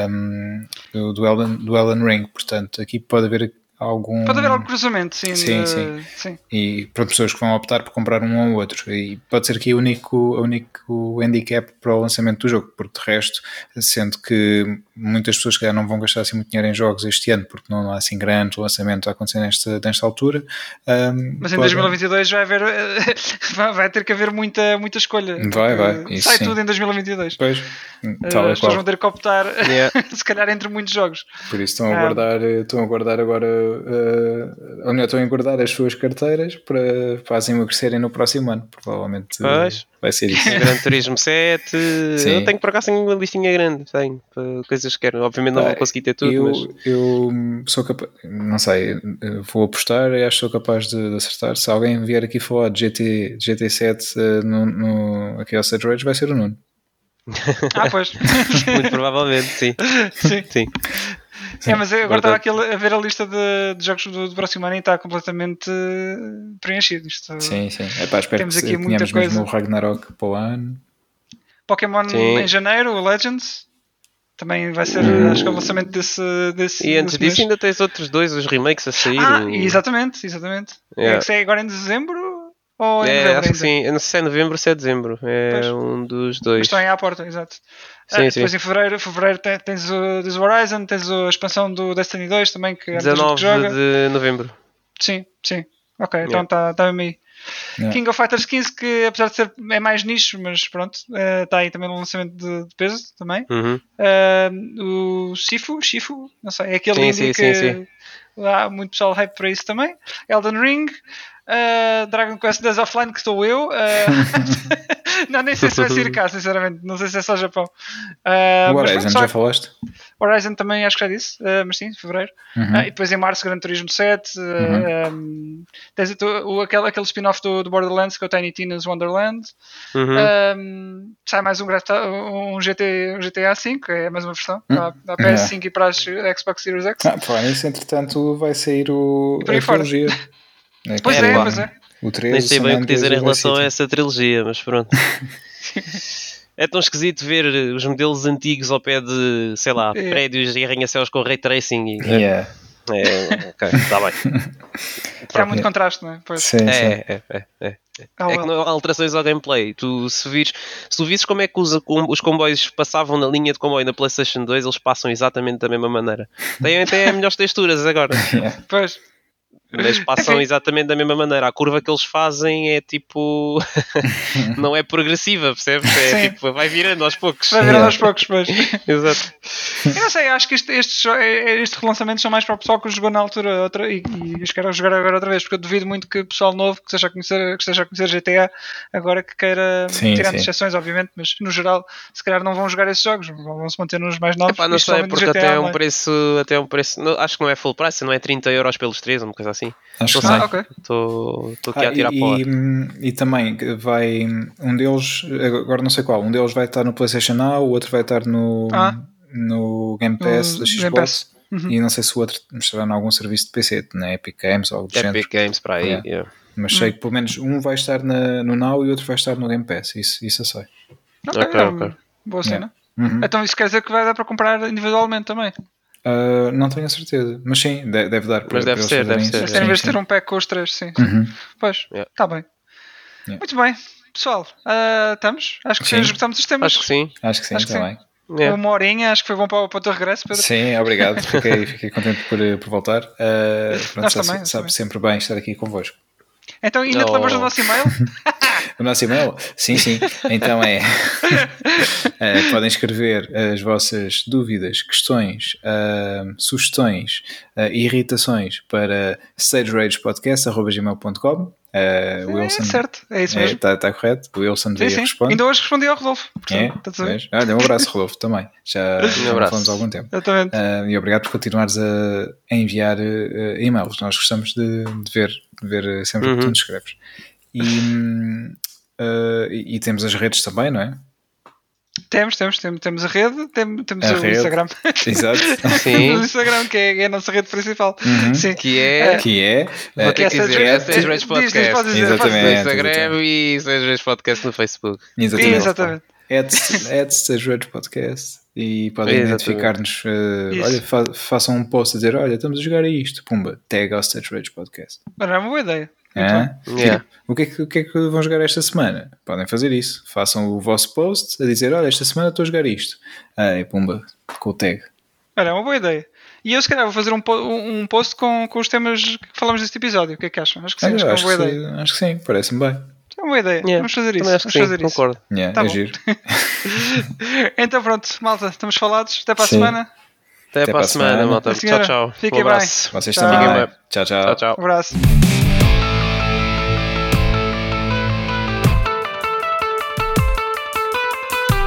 Speaker 3: hum, do, do, do Elden Ring. Portanto, aqui pode haver algum.
Speaker 2: Pode haver algum cruzamento, sim.
Speaker 3: Sim,
Speaker 2: de-
Speaker 3: sim.
Speaker 2: sim.
Speaker 3: e para pessoas que vão optar por comprar um ou outro. E pode ser aqui o único, o único handicap para o lançamento do jogo, porque de resto, sendo que muitas pessoas que não vão gastar assim muito dinheiro em jogos este ano, porque não há assim grande lançamento a acontecer nesta, nesta altura. hum,
Speaker 2: Mas em
Speaker 3: pode-
Speaker 2: 2022 vai haver eh, *laughs* vai ter que haver muita, muita escolha.
Speaker 3: Vai, vai,
Speaker 2: porque
Speaker 3: isso
Speaker 2: Sai
Speaker 3: sim.
Speaker 2: tudo em 2022.
Speaker 3: Pois,
Speaker 2: Eh,
Speaker 3: tal
Speaker 2: As pessoas vão ter que optar, *laughs*
Speaker 1: Yeah.
Speaker 2: se calhar, entre muitos jogos.
Speaker 3: Por isso estão a
Speaker 2: Ah.
Speaker 3: guardar, estão a guardar agora, uh, ou melhor, estão a guardar as suas carteiras para, para as emagrecerem no próximo ano. Provavelmente uh,
Speaker 1: Pois.
Speaker 3: vai ser isso. *laughs*
Speaker 1: Gran Turismo 7.
Speaker 3: Sim.
Speaker 1: Eu tenho por acaso tenho uma listinha grande. Tenho para coisas que quero. Obviamente não vou conseguir ter tudo,
Speaker 3: eu,
Speaker 1: mas.
Speaker 3: eu sou capaz, não sei, eh, vou apostar e acho que sou capaz de, de acertar. Se alguém vier aqui falar de GT, GT7 eh, no, no, aqui ao Stage Rage, vai ser o Nuno.
Speaker 2: Ah, pois. *laughs*
Speaker 1: Muito provavelmente, sim.
Speaker 2: Sim.
Speaker 1: sim.
Speaker 2: É, mas eu agora
Speaker 1: Verdade.
Speaker 2: estava aqui a ver a lista de, de jogos do, do próximo ano e está completamente eh, preenchido. Isto,
Speaker 3: Sim, sim. Epá, espero
Speaker 2: Temos
Speaker 3: que
Speaker 2: aqui muita
Speaker 3: tenhamos mesmo
Speaker 2: coisa.
Speaker 3: o Ragnarok para o ano.
Speaker 2: Pokémon
Speaker 1: Sim.
Speaker 2: em janeiro, o Legends. Também vai ser,
Speaker 3: Hum.
Speaker 2: acho que é o lançamento desse. desse
Speaker 1: E antes
Speaker 2: desse
Speaker 1: disso
Speaker 2: mês.
Speaker 1: ainda tens outros dois, os remakes a sair.
Speaker 2: Ah,
Speaker 1: o-
Speaker 2: exatamente, exatamente.
Speaker 1: Yeah.
Speaker 2: É que sai agora em dezembro ou em
Speaker 1: É,
Speaker 2: novembro
Speaker 1: acho que sim. Eu não sei se é novembro ou se é dezembro. É
Speaker 2: Pois.
Speaker 1: um dos
Speaker 2: Mas
Speaker 1: dois.
Speaker 2: estão aí à porta, exato.
Speaker 1: Sim,
Speaker 2: Ah,
Speaker 1: sim.
Speaker 2: Depois em fevereiro, fevereiro te- tens, o, tens o Horizon, tens a expansão do Destiny 2 também, que há muita gente
Speaker 1: 19
Speaker 2: que joga.
Speaker 1: de novembro.
Speaker 2: Sim, sim. Ok, então
Speaker 1: Yeah.
Speaker 2: está tá mesmo aí.
Speaker 3: Yeah.
Speaker 2: King of Fighters 15, que apesar de ser é mais nicho, mas pronto, está aí também no lançamento de, de peso também.
Speaker 1: Uhum.
Speaker 2: Ah, o Shifu, Shifu, não sei, é aquele
Speaker 1: Sim,
Speaker 2: indie
Speaker 1: sim,
Speaker 2: que
Speaker 1: sim, sim.
Speaker 2: há muito pessoal hype para isso também. Elden Ring, ah, Dragon Quest 10 Offline, que estou eu. ah, *laughs* não, nem sei se vai sair cá, sinceramente, não sei se é só Japão. Ah,
Speaker 3: o
Speaker 2: mas
Speaker 3: Horizon,
Speaker 2: pronto, só-
Speaker 3: já falaste?
Speaker 2: Horizon também acho que já disse, mas sim, fevereiro.
Speaker 3: Uhum.
Speaker 2: E depois em março, Gran Turismo 7. ah, um, tens o, o- aquele, aquele spin-off do, do Borderlands, que é o Tiny Tina's Wonderland.
Speaker 1: Uhum.
Speaker 2: Um, sai mais um, um, GT, um GTA V, que é mais uma versão,
Speaker 3: Hum.
Speaker 2: para a PS5 e para as Xbox Series X.
Speaker 3: Ah, por isso, entretanto, vai sair o,
Speaker 2: E por aí
Speaker 3: a
Speaker 2: fora. *laughs*
Speaker 3: trilogia.
Speaker 2: Pois
Speaker 1: É,
Speaker 2: é, pois é.
Speaker 3: O 13,
Speaker 1: Nem sei bem o que dizer em relação a essa trilogia, mas pronto. *laughs* É tão esquisito ver os modelos antigos ao pé de, sei lá,
Speaker 2: É.
Speaker 1: prédios e arranha-céus com ray tracing. E,
Speaker 3: Yeah.
Speaker 1: É, ok, está bem. *laughs*
Speaker 2: Há muito contraste, não é? Pois.
Speaker 3: Sim, sim.
Speaker 1: É, é, é, é.
Speaker 2: Ah,
Speaker 1: É que não há alterações ao gameplay. Tu, se, vires, se tu visses como é que os, os comboios passavam na linha de comboio na PlayStation 2, eles passam exatamente da mesma maneira. Têm até melhores texturas agora, *laughs*
Speaker 2: Pois.
Speaker 1: Mas passam exatamente da mesma maneira. A curva que eles fazem é tipo. *laughs* não é progressiva, percebes? É
Speaker 2: Sim.
Speaker 1: tipo, vai virando aos poucos.
Speaker 2: Vai virando *laughs* aos poucos, pois.
Speaker 1: Exato.
Speaker 2: Eu não sei, acho que este- estes, eh, estes relançamentos são mais para o pessoal que jogou na altura outra, e, e os quer jogar agora outra vez, porque eu duvido muito que o pessoal novo que esteja a conhecer, que esteja a conhecer GTA agora que queira,
Speaker 3: Sim,
Speaker 2: tirando
Speaker 3: sim.
Speaker 2: exceções, obviamente, mas no geral, se calhar não vão jogar esses jogos, vão se manter nos mais novos.
Speaker 1: Epá, não sei, porque
Speaker 2: GTA
Speaker 1: até é um preço. Até um preço não, acho que não é full price, não é 30 euros pelos três, uma coisa assim.
Speaker 3: Acho que
Speaker 1: Não
Speaker 2: Ah,
Speaker 3: sim.
Speaker 2: ok.
Speaker 1: Estou aqui
Speaker 3: Ah,
Speaker 1: a tirar
Speaker 3: e,
Speaker 1: para o ar.
Speaker 3: e, e também que vai um deles, agora não sei qual, um deles vai estar no PlayStation Now, o outro vai estar no,
Speaker 2: Ah.
Speaker 3: no Game Pass
Speaker 2: No
Speaker 3: da
Speaker 2: Game
Speaker 3: Xbox
Speaker 2: Pass. Uhum.
Speaker 3: e não sei se o outro estará em algum serviço de PC, na Epic Games ou algo do.
Speaker 1: Epic Games para aí.
Speaker 3: Yeah.
Speaker 1: yeah.
Speaker 3: Mas
Speaker 2: Hum.
Speaker 3: sei que pelo menos um vai estar na- no Now e o outro vai estar no Game Pass, isso, isso eu sei.
Speaker 2: Ok,
Speaker 1: Ok,
Speaker 2: é
Speaker 1: ok.
Speaker 2: Boa cena.
Speaker 3: Uhum.
Speaker 2: Então isso quer dizer que vai dar para comprar individualmente também.
Speaker 3: Ah, não tenho a certeza, mas sim, de- deve dar para,
Speaker 1: Mas deve
Speaker 3: para
Speaker 1: ser, deve ser.
Speaker 2: Mas em
Speaker 3: Sim,
Speaker 2: vez de
Speaker 3: sim.
Speaker 2: ter um pack com os três, sim.
Speaker 3: Uhum.
Speaker 2: Pois, está
Speaker 1: Yeah.
Speaker 2: bem.
Speaker 3: Yeah.
Speaker 2: Muito bem. Pessoal, ah, estamos? Acho que
Speaker 3: Sim.
Speaker 2: esgotamos os temas.
Speaker 1: Acho que sim.
Speaker 3: Acho que sim,
Speaker 2: Acho que
Speaker 3: também.
Speaker 1: Yeah.
Speaker 2: Uma horinha, acho que foi bom para, o- para o teu regresso, Pedro.
Speaker 3: Sim, obrigado. Fiquei, *laughs* fiquei contente por, por voltar. Uh, pronto,
Speaker 2: Nós
Speaker 3: sabe,
Speaker 2: também,
Speaker 3: sabe
Speaker 2: também.
Speaker 3: sempre bem estar aqui convosco.
Speaker 2: Então, ainda te
Speaker 1: Oh.
Speaker 2: lembras do nosso e-mail? *laughs*
Speaker 3: O nosso e-mail? Sim, sim. Então é. Uh, *laughs* podem escrever as vossas dúvidas, questões, uh, sugestões uh, irritações para stageragepodcast.gmail.com. Uh,
Speaker 2: É,
Speaker 3: Wilson.
Speaker 2: certo, é isso mesmo.
Speaker 3: Está tá correto? O Wilson
Speaker 2: sim,
Speaker 3: veio
Speaker 2: sim.
Speaker 3: responde.
Speaker 2: Ainda hoje respondi ao Rodolfo.
Speaker 3: É,
Speaker 2: Portanto, ver?
Speaker 3: vês? Olha, um abraço, Rodolfo, também. Já, *laughs*
Speaker 1: abraço.
Speaker 3: falamos há algum tempo.
Speaker 2: Exatamente.
Speaker 3: Uh, e obrigado por continuares a, a enviar uh, e-mails. Nós gostamos de, de ver, de ver sempre o que tu
Speaker 1: Uhum.
Speaker 3: nos escreves. E, hum, uh, e, e temos as redes também, não é?
Speaker 2: Temos, temos, temos, temos a rede, temos, temos
Speaker 3: A
Speaker 2: o
Speaker 3: rede.
Speaker 2: Instagram. *laughs*
Speaker 3: Exato.
Speaker 1: Sim.
Speaker 2: Temos o Instagram, que é, é a nossa rede principal.
Speaker 3: Uhum.
Speaker 2: Sim.
Speaker 1: Que é.
Speaker 3: que é. Uh,
Speaker 1: que é Rage
Speaker 2: diz- diz,
Speaker 1: Podcast.
Speaker 3: Exatamente.
Speaker 1: No. Instagram e Stage Rage Podcast no Facebook.
Speaker 3: exatamente.
Speaker 2: Exatamente.
Speaker 3: At, at Stage Rage Podcast e podem
Speaker 1: Exatamente.
Speaker 3: identificar-nos. uh, olha, fa- façam um post a dizer: Olha, estamos a jogar a isto. Pumba, tag ao Stage Rage Podcast.
Speaker 2: Mas é uma boa ideia.
Speaker 1: Yeah.
Speaker 3: Tipo, o, que é que, o que é que vão jogar esta semana? Podem fazer isso. Façam o vosso post a dizer: Olha, esta semana estou a jogar isto. Ah, e pumba, com o tag.
Speaker 2: Olha, é uma boa ideia. E eu, se calhar, vou fazer um, um post com, com os temas que falamos neste episódio. O que é que acham? Acho que sim, acho que é uma boa ideia.
Speaker 3: sim, acho que sim, parece-me bem.
Speaker 2: É uma boa ideia.
Speaker 1: Yeah.
Speaker 2: Vamos fazer isso.
Speaker 1: Também
Speaker 2: Vamos
Speaker 1: que
Speaker 2: fazer
Speaker 1: sim,
Speaker 2: isso.
Speaker 1: concordo.
Speaker 3: Yeah,
Speaker 2: Tá
Speaker 3: é
Speaker 2: bom.
Speaker 3: giro. *laughs*
Speaker 2: então pronto, malta, estamos falados. Até para a
Speaker 3: Sim.
Speaker 2: semana.
Speaker 1: Até, para a semana, malta.
Speaker 2: A senhora,
Speaker 1: Tchau, tchau.
Speaker 2: fiquem
Speaker 1: Um abraço.
Speaker 3: Vocês
Speaker 2: Tchau.
Speaker 3: também.
Speaker 1: Fiquem bem.
Speaker 3: Tchau, tchau.
Speaker 1: Tchau, tchau.
Speaker 2: Um abraço.